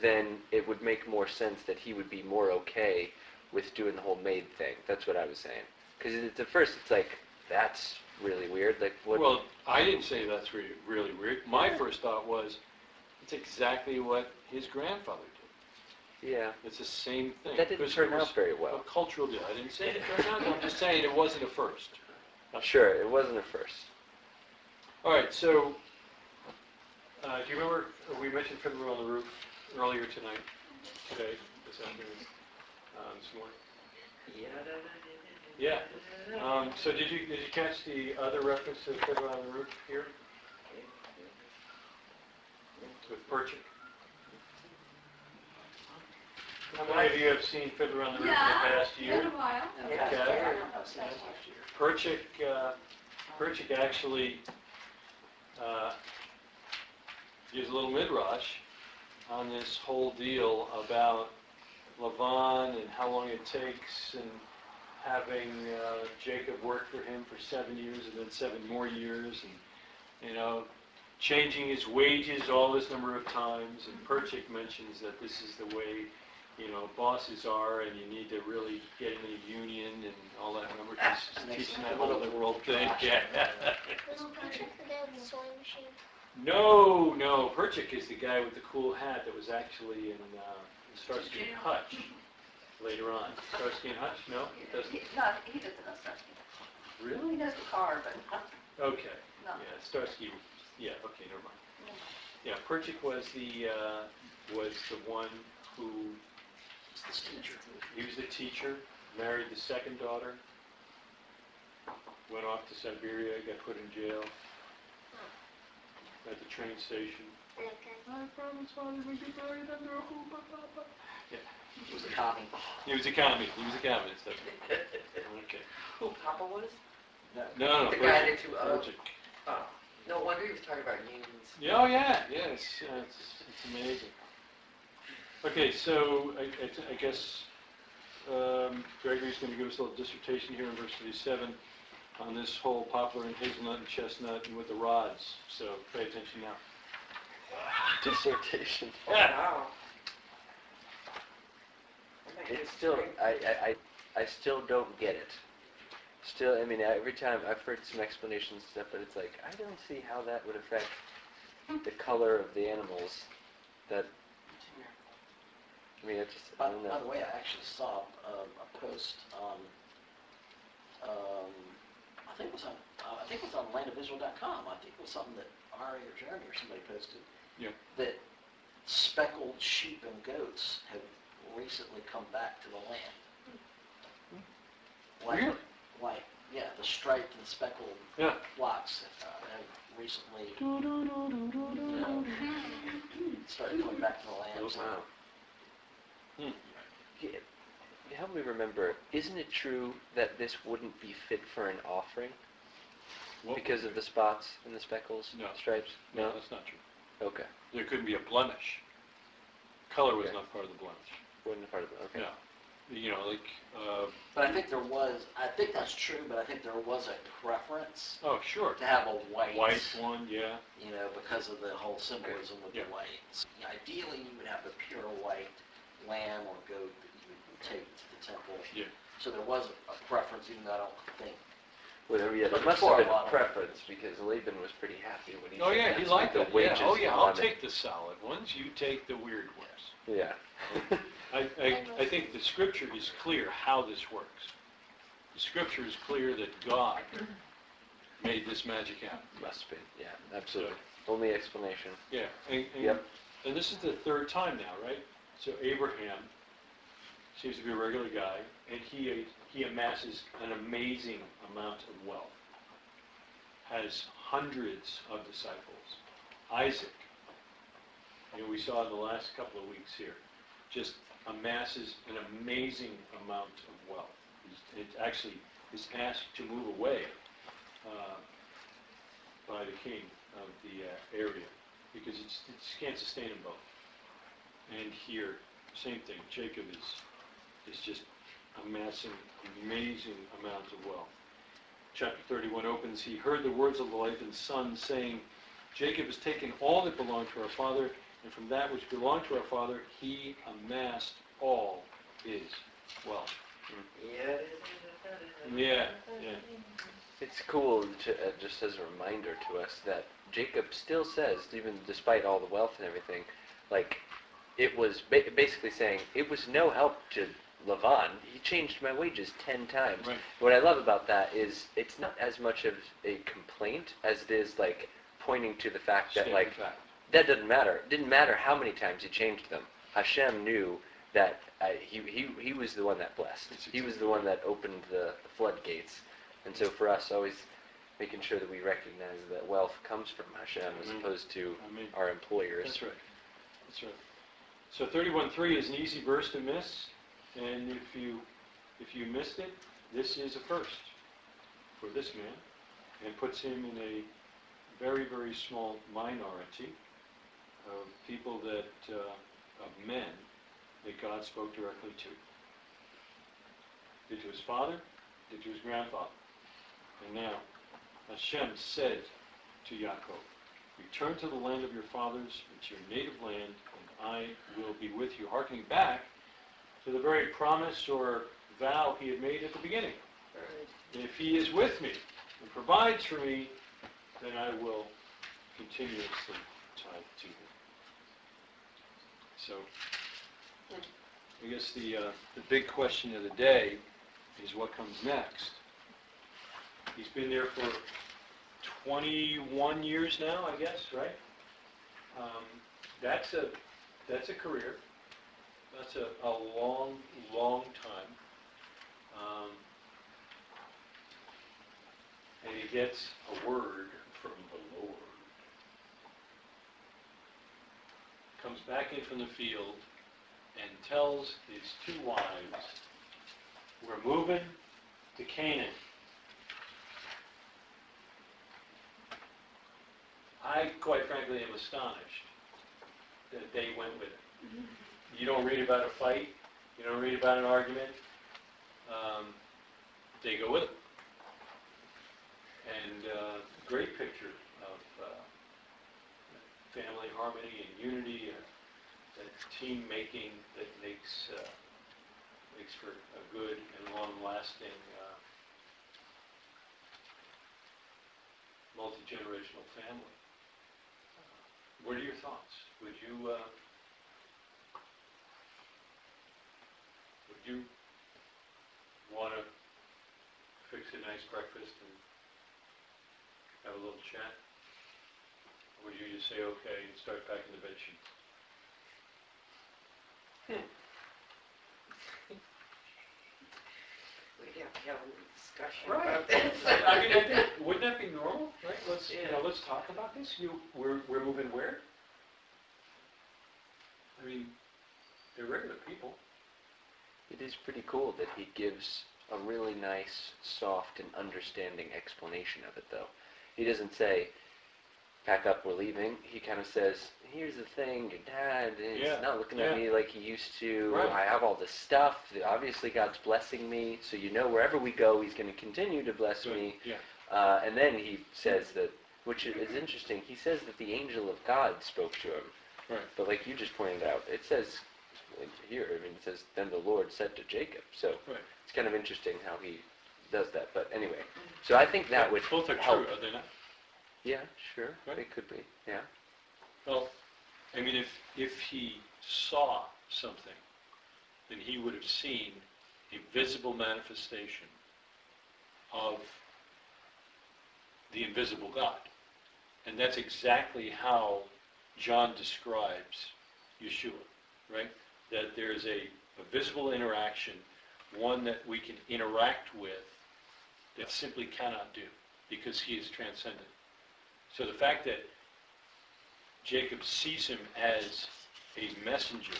then it would make more sense that he would be more okay with doing the whole maid thing. That's what I was saying. Because at first it's like that's really weird. Like what? Well, I didn't say that's really, really weird. My first thought was, it's exactly what his grandfather did. Yeah, It's the same thing. that didn't Because turn it was out very A well. cultural deal. I didn't say it turned out, I'm just saying it wasn't a first. [laughs] Sure, it wasn't a first. All right, so, uh, do you remember, uh, we mentioned Fiddler on the Roof earlier tonight, today, this afternoon, uh, this morning? Yeah. Um, so did you, did you catch the other reference to Fiddler on the Roof here? With Perchik? How many of you have seen Fiddler on the Roof in the Yeah, past Been year? a while. Okay. Okay. I've seen that last year. Perchik, uh, Perchik actually, uh, gives a little midrash on this whole deal about Lavan and how long it takes and having, uh, Jacob work for him for seven years and then seven more years and, you know, changing his wages all this number of times. And Perchik mentions that this is the way you know, bosses are, and you need to really get in a union and all that. Remember, he's And teaching that a whole little liberal [laughs] thing, yeah. Little project for the sewing machine. No, no, Perchik is the guy with the cool hat that was actually in uh, Starsky and Hutch later on. Starsky and Hutch, no? It doesn't, He- No, he doesn't know stuff. He really? knows the car, but not, Okay, no. yeah, Starsky, yeah, okay, never mind. Yeah, Perchik was the, uh, was the one who, It's this teacher. He was the teacher, married the second daughter, went off to Siberia, got put in jail at the train station. Okay. I promise father we get married under a hoop, blah, blah, blah. It was a commie. He was a commie, he was a communist, that's right. Okay. Who Papa was? No. No, no, The guy Perchik, that you, uh, Perchik. oh, no wonder he was talking about unions. Yeah, oh yeah, yeah, it's, uh, it's, it's amazing. Okay, so I, I I guess um, Gregory's going to give us a little dissertation here in verse 37 on this whole poplar and hazelnut and chestnut and with the rods. So pay attention now. Dissertation. [laughs] Oh, wow. It's still, I, I, I, I still don't get it. Still, I mean, every time I've heard some explanations and stuff, but it's like, I don't see how that would affect the color of the animals. That, I mean, I just, I By, don't by know. the way, I actually saw um, a post on, um, I think it was on, uh, I think it was on landofisrael.com. I think it was something that Ari or Jeremy or somebody posted. Yeah. That speckled sheep and goats have recently come back to the land. Like, Really? like, yeah, the striped and speckled Yeah. flocks uh, have recently started coming back to the land. So Wow. Hmm. Yeah, help me remember, isn't it true that this wouldn't be fit for an offering What- because of the spots and the speckles, No. stripes? No, that's not true. Okay. There couldn't be a blemish. Color was Okay. not part of the blemish. Wasn't a part of it. Okay. No. You know, like, uh, But I think there was, I think that's true, but I think there was a preference oh, sure. to have a white, White one, yeah. you know, because of the whole symbolism with Yeah. the white. So, Ideally, you would have a pure white lamb or goat that you would take to the temple. Yeah. So there was a preference, even though I don't think, Well, there- yeah, there must have a been a preference because Laban was pretty happy when he. Oh, said yeah, he liked the it. Yeah, wages oh, yeah, I'll on it. take the solid ones, you take the weird ones. Yeah. [laughs] I, I, I think the scripture is clear how this works. The scripture is clear that God made this magic happen. Must be. Yeah, absolutely. Only explanation. Yeah, and, and, Yep. and this is the third time now, right? So Abraham seems to be a regular guy, and he, he amasses an amazing amount of wealth. Has hundreds of disciples. Isaac, you know, we saw in the last couple of weeks here, just amasses an amazing amount of wealth. It actually is asked to move away uh, by the king of the uh, area because it can't sustain them both. And here, same thing. Jacob is is just amassing amazing amounts of wealth. Chapter 31 opens. He heard the words of the wife and son saying, Jacob has taken all that belonged to our father, and from that which belonged to our father, he amassed all his wealth. Yeah. Yeah, yeah. It's cool, to, uh, just as a reminder to us, that Jacob still says, even despite all the wealth and everything, like, it was ba- basically saying, it was no help to Lavan. He changed my wages ten times. Right. What I love about that is it's not as much of a complaint as it is, like, pointing to the fact that, Statement like, fact. that doesn't matter. It didn't matter how many times he changed them. Hashem knew that uh, he, he, he was the one that blessed. He was the one that opened the floodgates. And so for us, always making sure that we recognize that wealth comes from Hashem as Mhm. opposed to our employers. That's right. That's right. So 31.3 is an easy verse to miss, and if you, if you missed it, this is a first for this man, and puts him in a very, very small minority of people that, uh, of men that God spoke directly to. Did to his father, did to his grandfather. And now, Hashem said to Yaakov, Return to the land of your fathers, to your native land, and I will be with you. Harkening back to the very promise or vow he had made at the beginning. If he is with me and provides for me, then I will continuously tithe to him. So, I guess the, uh, the big question of the day is what comes next. He's been there for 21 years now, I guess, right? Um, that's a, that's a career. That's a, a long, long time. Um, and he gets a word from the Lord. Comes back in from the field and tells his two wives, we're moving to Canaan. I, quite frankly, am astonished that they went with it. You don't read about a fight, you don't read about an argument, um, they go with it. And uh, great picture of uh, family harmony and unity, uh, that team making that makes uh, makes for a good and long-lasting uh, multi-generational family. What are your thoughts? Would you uh, would you want to fix a nice breakfast and have a little chat? Or would you just say okay and start packing the bed sheets? [laughs] We'd have to have a discussion Right. about this. I mean, I think, wouldn't that be normal, right? Let's, you know, let's talk about this. You, we're, we're moving where? I mean, they're regular people. It is pretty cool that he gives a really nice, soft, and understanding explanation of it, though. He doesn't say, pack up, we're leaving. He kind of says, here's the thing, your dad is Yeah, not looking yeah. at me like he used to. Right. I have all this stuff. Obviously, God's blessing me, so you know wherever we go, he's going to continue to bless Good, me. Yeah. Uh, and then he says that, which is is interesting, he says that the angel of God spoke to him. Right. But like you just pointed out, it says here, I mean, it says, then the Lord said to Jacob. So Right. it's kind of interesting how he does that. But anyway, so I think that would Both are help. true, are they not? Yeah, sure. Right. It could be. Yeah. Well, I mean, if, if he saw something, then he would have seen a visible manifestation of the invisible God. And that's exactly how John describes Yeshua, right? That there's a, a visible interaction, one that we can interact with that simply cannot do because he is transcendent. So the fact that Jacob sees him as a messenger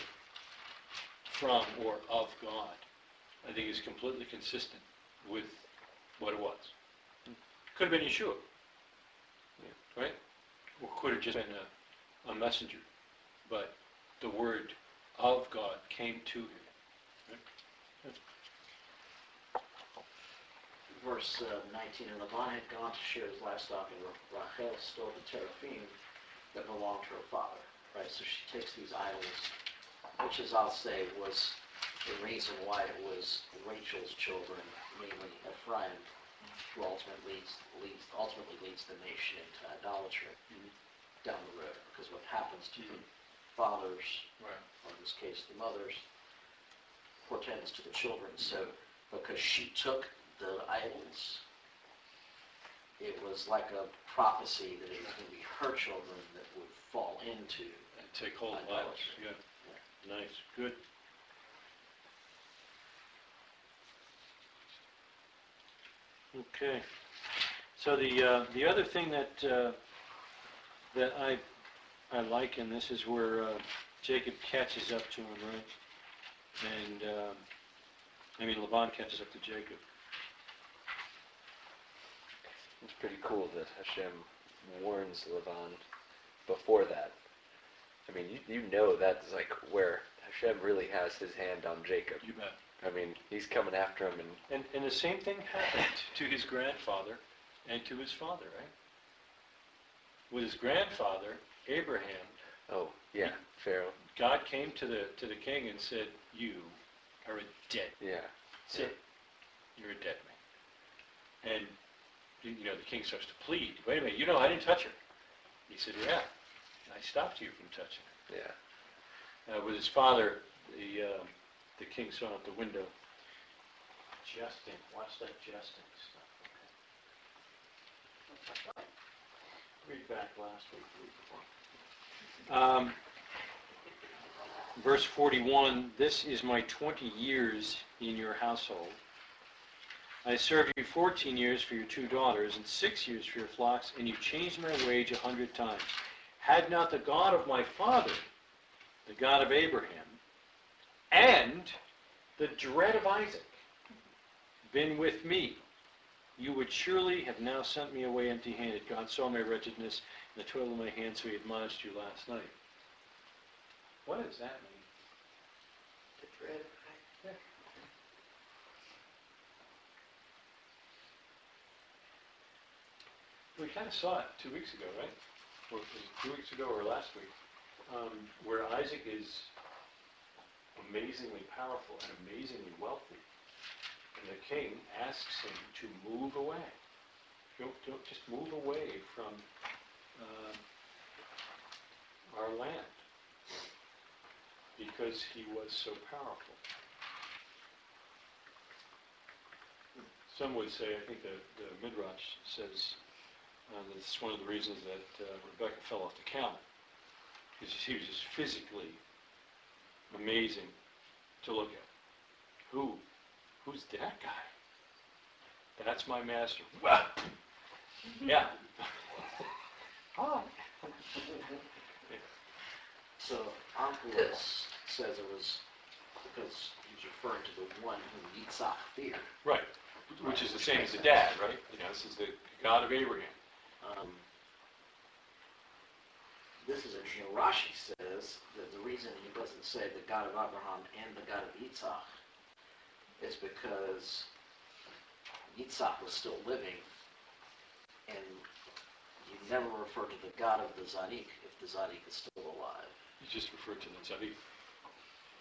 from or of God, I think is completely consistent with what it was. Could have been Yeshua, right? Or could have just been a, a messenger. But the word of God came to him. verse uh, 19, and Laban had gone to shear his livestock, and Rachel stole the teraphim that belonged to her father. Right, so she takes these idols, which, as I'll say, was the reason why it was Rachel's children, mainly Ephraim, who ultimately leads, leads ultimately leads the nation into idolatry down the road. Because what happens to the fathers, Right. or in this case the mothers, portends to the children. So because she took the idols, it was like a prophecy that it was going to be her children that would fall into. And take hold of idols, Idolatry. yeah. Nice, good. Okay. So the, uh, the other thing that, uh, that I, I like, and this is where uh, Jacob catches up to him, right? And, um, I mean, Laban catches up to Jacob. It's pretty cool that Hashem warns Lavan before that. I mean, you, you know that's like where Hashem really has his hand on Jacob. You bet. I mean, he's coming after him, and And, and the same thing happened to his grandfather and to his father, right? With his grandfather, Abraham, oh yeah, Pharaoh. God came to the, to the king and said, you are a dead, Yeah. that's it. You're a dead man. And, you you know, the king starts to plead, wait a minute, you know, I didn't touch her. He said, yeah, I stopped you from touching her. Yeah. Uh, with his father, the, uh, the king saw out the window, jesting, watch that jesting stuff. Read back last week. Um, Verse 41, this is my 20 years in your household. I served you 14 years for your two daughters and six years for your flocks, and you changed my wage a hundred times. Had not the God of my father, the God of Abraham, and the dread of Isaac been with me, you would surely have now sent me away empty-handed. God saw my wretchedness and the toil of my hands, so he admonished you last night. What does that mean? The dread. Yeah. We kind of saw it two weeks ago, right? Or was it two weeks ago or last week? Um, where Isaac is amazingly powerful and amazingly wealthy. The king asks him to move away. Don't, don't just move away from uh, our land because he was so powerful. Some would say, I think the, the Midrash says uh, that it's one of the reasons that uh, Rebecca fell off the camel. Because he was just physically amazing to look at. Who? Who's that guy? That's my master. Well, yeah. Hi. So Onkelos says it was because he's referring to the one whom Yitzhak feared. Right, which is the same as the dad, right? You know, this is the God of Abraham. Um, this is interesting. Rashi says that the reason he doesn't say the God of Abraham and the God of Yitzhak is because Yitzhak was still living, and you never refer to the God of the Zadik if the Zadik is still alive. You just refer to the tzaddik.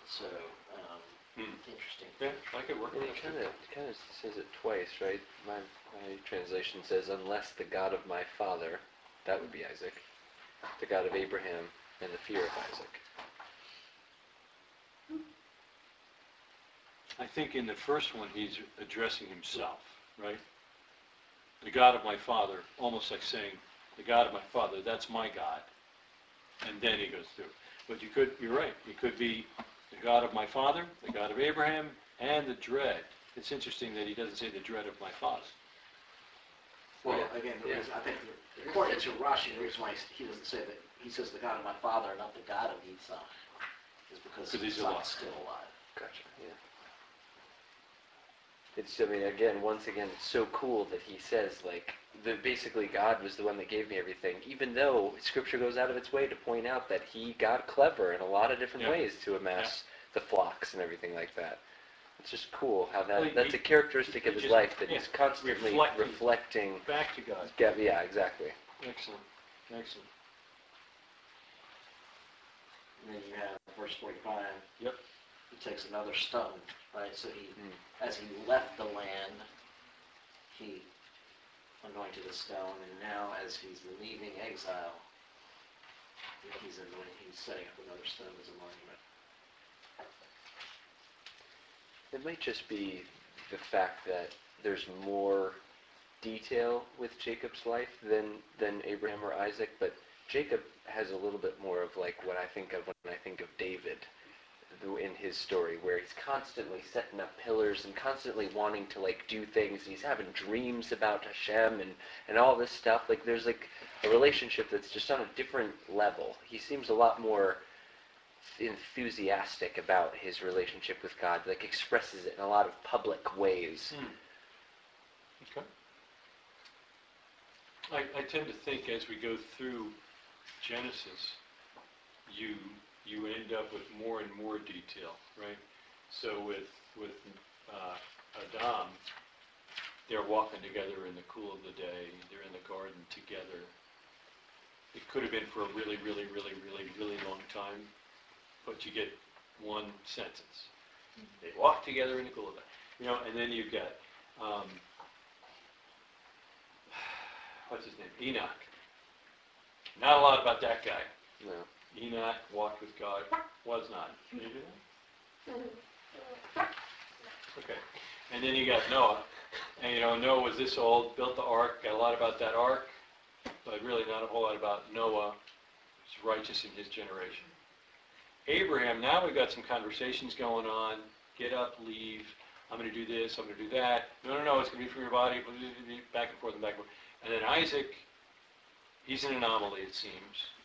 So, um, Hmm. interesting. Yeah, I could work And with it that. kind of kind of says it twice, right? My my translation says, "Unless the God of my father," that would be Isaac, the God of Abraham, and the fear of Isaac. I think in the first one, he's addressing himself, right? The God of my father, almost like saying, the God of my father, that's my God. And then he goes through. But you could, you're right, it could be the God of my father, the God of Abraham, and the dread. It's interesting that he doesn't say the dread of my father. Well, Yeah. again, the Yeah. reason, I think, the- according to Rashi, the reason why he doesn't say that, he says the God of my father, not the God of Yitzhak, is because Because he's alive. Still alive. Gotcha. Yeah. It's I mean again once again it's so cool that he says like the basically God was the one that gave me everything even though scripture goes out of its way to point out that he got clever in a lot of different Yeah. ways to amass the flocks and everything like that. It's just cool how that Well, he- that's a characteristic he of his just- life that yeah, he's constantly reflecting. reflecting. Back to God. Yeah, yeah, exactly. Excellent, excellent. And then you have verse forty-five. Yep. He takes another stone, right, so he, Mm. as he left the land, he anointed a stone, and now as he's leaving exile, he's anointing, he's setting up another stone as a monument. It might just be the fact that there's more detail with Jacob's life than than Abraham or Isaac, but Jacob has a little bit more of like what I think of when I think of David in his story, where he's constantly setting up pillars and constantly wanting to like do things. And he's having dreams about Hashem and and all this stuff. Like there's like a relationship that's just on a different level. He seems a lot more enthusiastic about his relationship with God, like expresses it in a lot of public ways. Hmm. Okay. I, I tend to think as we go through Genesis, you, you end up with more and more detail, right? So with, with uh, Adam, they're walking together in the cool of the day, they're in the garden together. It could have been for a really, really, really, really, really long time, but you get one sentence. They walk together in the cool of the, day. you know, and then you've got, um, [sighs] what's his name? Enoch. Not a lot about that guy. No. Enoch walked with God, was not. Can you do that? Okay. And then you got Noah. And you know, Noah was this old, built the ark, got a lot about that ark, but really not a whole lot about Noah. He's righteous in his generation. Abraham, now we've got some conversations going on. Get up, leave. I'm going to do this, I'm going to do that. No, no, no, it's going to be from your body. Back and forth and back and forth. And then Isaac, he's an anomaly, it seems.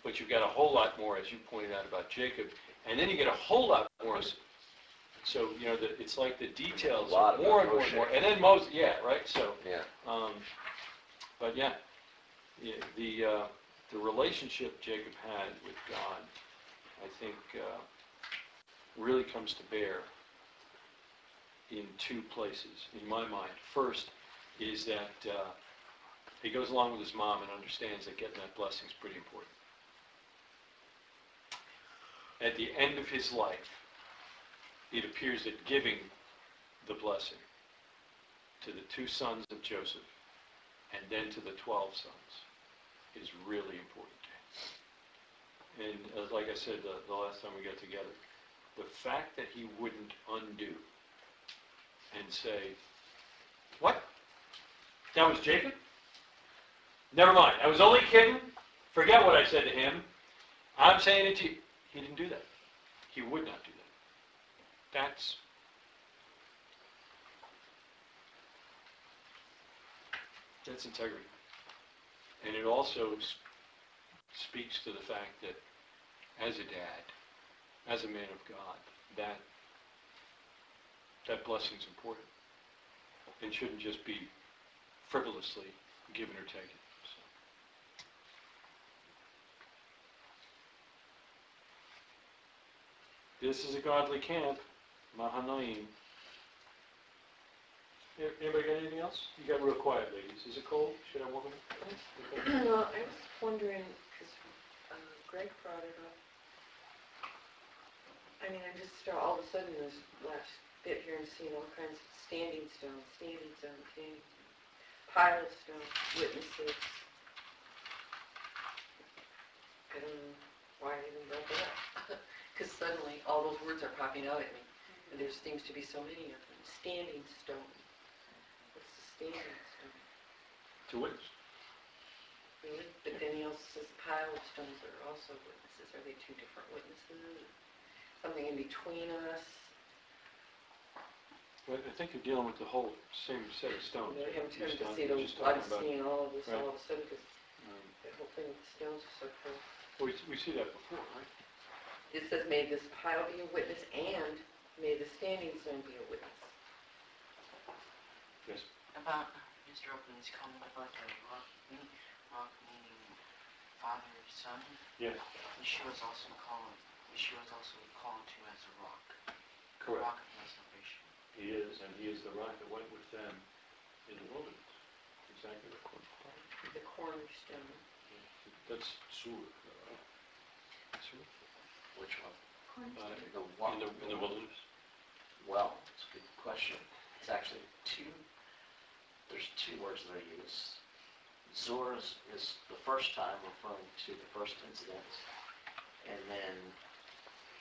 But you've got a whole lot more, as you pointed out, about Jacob. And then you get a whole lot more. So, you know, the, it's like the details A lot more and more and more. And then Moses, yeah, right? So, Yeah. um, but yeah, yeah, the, uh, the relationship Jacob had with God, I think, uh, really comes to bear in two places, in my mind. First is that uh, he goes along with his mom and understands that getting that blessing is pretty important. At the end of his life, it appears that giving the blessing to the two sons of Joseph and then to the 12 sons is really important to him. And uh, like I said the, the last time we got together, the fact that he wouldn't undo and say, what? That was Jacob? Never mind. I was only kidding. Forget what I said to him. I'm saying it to you. He didn't do that. He would not do that. That's that's integrity. And it also speaks to the fact that as a dad, as a man of God, that that blessing's important and shouldn't just be frivolously given or taken. So. This is a godly camp, Mahanaim. A- Anybody got anything else? You got real quiet, ladies. Is it cold? Should I warm it up? [clears throat] Okay. Well, I was wondering, because Greg brought it up. I mean, I'm just, uh, all of a sudden, this last bit here, I'm seeing all kinds of standing stone, standing stone, standing, pile of stone, witnesses. I don't know why I even brought that up. [laughs] Because suddenly, all those words are popping out at me, and there seems to be so many of them. Standing stone. What's the standing stone? To witness. Really? But then he also says pile of stones are also witnesses. Are they two different witnesses? Something in between us? But I think you're dealing with the whole same set of stones. I am trying to see talking- the, just I'm talking about, seeing all of this Right. all of a sudden, because um, the whole thing with the stones is so cool. We, we see that before, right? It says, may this pile be a witness and may the standing stone be a witness. Yes. About Mr. Oakley's comment about the rock, meaning, rock meaning father, son, Yes. Yeshua is also called, Yeshua is also called to as a rock. Correct. Rock of restoration. He is, and he is the rock that went with them in the wilderness. Exactly. The cornerstone. That's Sur. uh, Sur? Which one? Uh, The one, In the, in the wilderness. well, it's a good question. It's actually two, there's two words that are used. Zor is, is the first time referring to the first incident, and then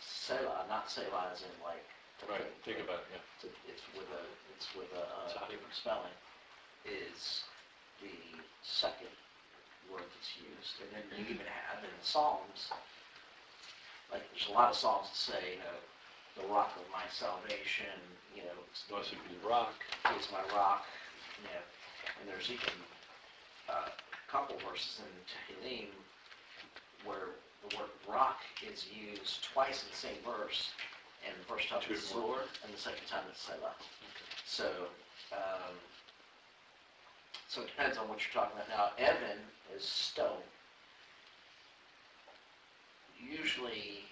Selah, not Selah as in like. to Right, put- think about it, yeah. to- It's with a, it's with a It's uh, a- different spelling, is the second word that's used. And then you even have in the Psalms, like, there's a lot of songs that say, you know, the rock of my salvation, you know, Blessed be the rock. is my rock, you know, and there's even uh, a couple verses in Tehillim where the word rock is used twice in the same verse, and the first time Two it's Zor, and the second time it's Selah. So, um, so it depends on what you're talking about. Now, Evan is stone. Usually,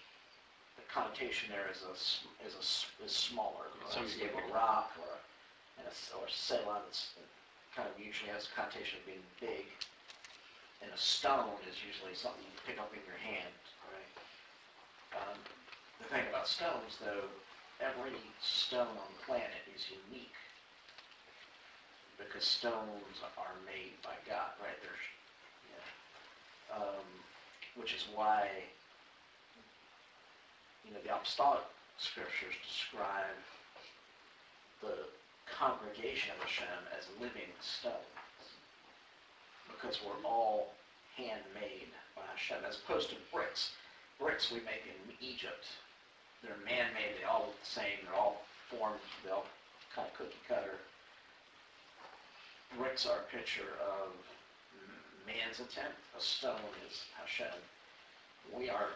the connotation there is a, s- is a, s- is smaller. Some Like, you have bigger. a rock or, a- and a, s- or a that's kind of usually has a connotation of being big. And a stone is usually something you pick up in your hand, right? Um, the thing about stones, though, every stone on the planet is unique because stones are made by God, right? There's, yeah. um, which is why, you know, the apostolic scriptures describe the congregation of Hashem as living stones because we're all handmade by Hashem as opposed to bricks. Bricks we make in Egypt, they're man-made, they all look the same, they're all formed, they all kind of cookie cutter. Bricks are a picture of man's attempt, a stone is Hashem. We are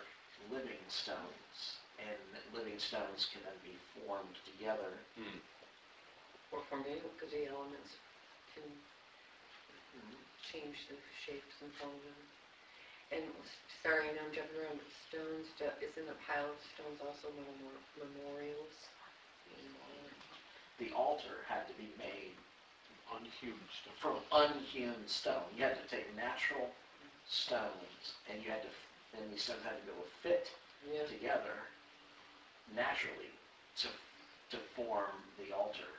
living stones, and living stones can then be formed together hmm. Or from the, because the elements can change the shapes and forms. And, sorry, I know I'm jumping around, but stones, isn't a pile of stones also memor- memorials? The altar had to be made Unhewn stuff. from unhewn stone. You had to take natural stones, and you had to, and these stones had to be able to fit Yeah. together naturally to, to form the altar.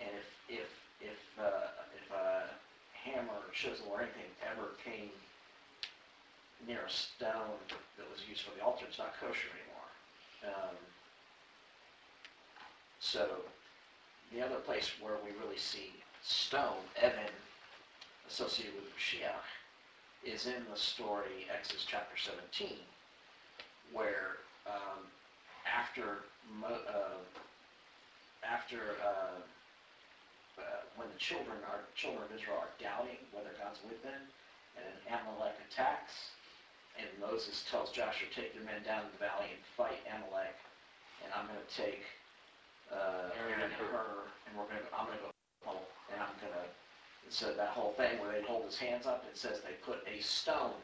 And if, if, if, uh, if a hammer or chisel or anything ever came near a stone that was used for the altar, it's not kosher anymore. Um, so, the other place where we really see stone, Evan, associated with Mashiach, is in the story, Exodus chapter 17, where um, after uh, after uh, uh, when the children are children of Israel are doubting whether God's with them, and Amalek attacks, and Moses tells Joshua, "Take your men down to the valley and fight Amalek, and I'm going to take uh, Aaron and Hur, and we're going to I'm going to go home, and I'm going to." So that whole thing where they hold his hands up, it says they put a stone,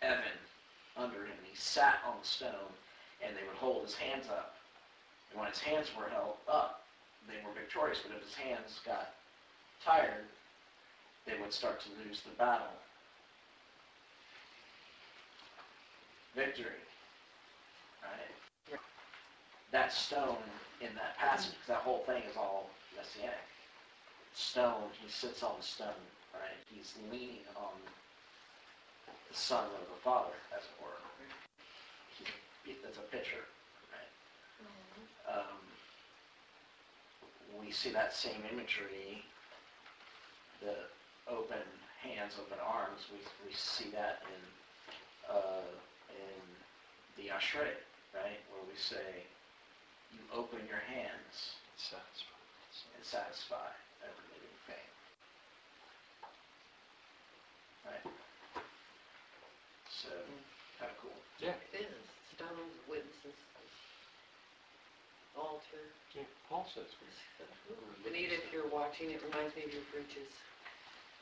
Evan, under him. And he sat on the stone, and they would hold his hands up. And when his hands were held up, they were victorious. But if his hands got tired, they would start to lose the battle. Victory. Right? That stone in that passage, that whole thing is all messianic. Stone, he sits on the stone, right? He's leaning on the son of the father, as it were. He, that's a picture, right? Um, we see that same imagery, the open hands, open arms. We, we see that in uh, in the Ashrei, right, where we say, "You open your hands Satisfied. and satisfy every living thing." Right. So, kind of cool. Yeah. It is, stones, witnesses, altar. Yeah, Paul says. Benita, if you're watching, it reminds me of your bridges.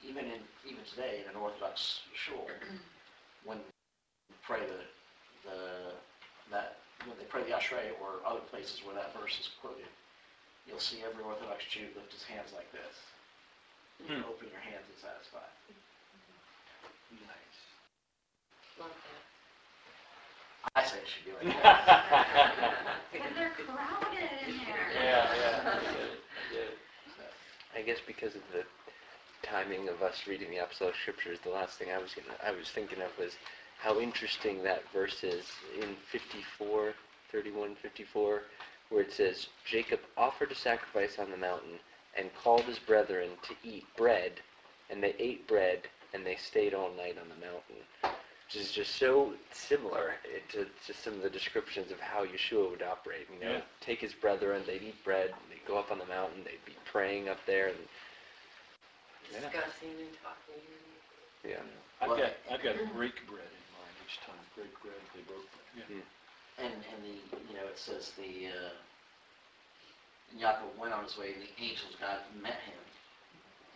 even in even today in an Orthodox shul, [clears throat] when you pray the the that when they pray the Ashrei or other places where that verse is quoted, you'll see every Orthodox Jew lift his hands like this. Hmm. Open your hands and satisfy. Nice. Love that. I say it should be like that. [laughs] But they're crowded in there. Yeah, yeah. yeah. I guess because of the timing of us reading the apostolic scriptures, the last thing I was gonna, I was thinking of was how interesting that verse is in 54, 31, 54, where it says, Jacob offered a sacrifice on the mountain and called his brethren to eat bread, and they ate bread, and they stayed all night on the mountain. Which is just so similar to, to some of the descriptions of how Yeshua would operate. You know, Yeah. take his brethren, they'd eat bread, they'd go up on the mountain, they'd be praying up there, and Yeah. Discussing and talking. yeah. I've Well- got, I've got [clears throat] break bread in mind each time. Break bread, they broke bread. Yeah. And and the you know it says the uh, Yaakov went on his way and the angels God met him.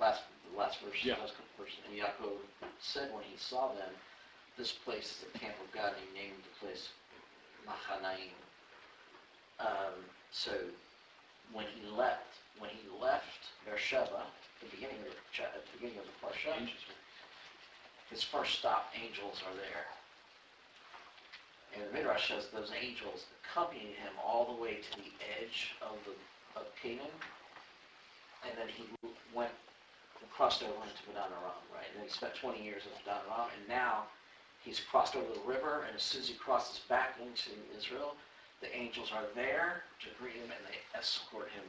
Last the last verse, Yeah. last verse. And Yaakov said when he saw them, this place is the camp of God, and he named the place Mahanaim. Um, so when he left, when he left Beersheba, the beginning of the, at the beginning of the parsha, his first stop, angels are there. And the Midrash says those angels accompanied him all the way to the edge of the, of Canaan. And then he went and crossed over into Padan Aram, right? And then he spent 20 years in Padan Aram, and now he's crossed over the river, and as soon as he crosses back into Israel, the angels are there to greet him, and they escort him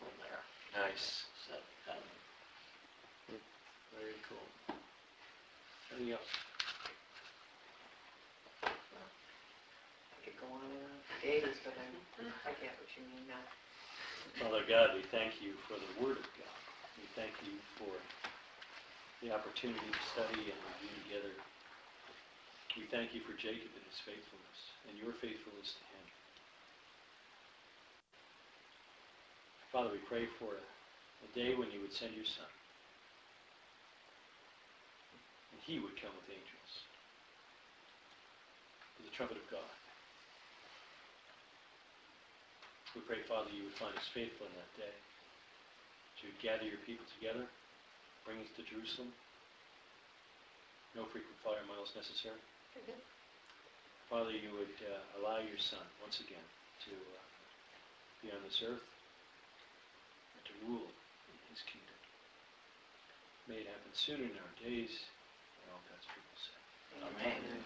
from there. Nice. So, um, Very cool. Anything else? Could go on and on for days, but I, I get what you mean now. Father God, we thank you for the Word of God. We thank you for the opportunity to study and review together. We thank you for Jacob and his faithfulness and your faithfulness to him. Father, we pray for a, day when you would send your Son. And he would come with angels. With the trumpet of God. We pray, Father, you would find us faithful in that day. That you would gather your people together, bring us to Jerusalem. No frequent flyer miles necessary. Father, you would uh, allow your son, once again, to uh, be on this earth and to rule in his kingdom. May it happen soon in our days, and all God's people say. Amen. Amen.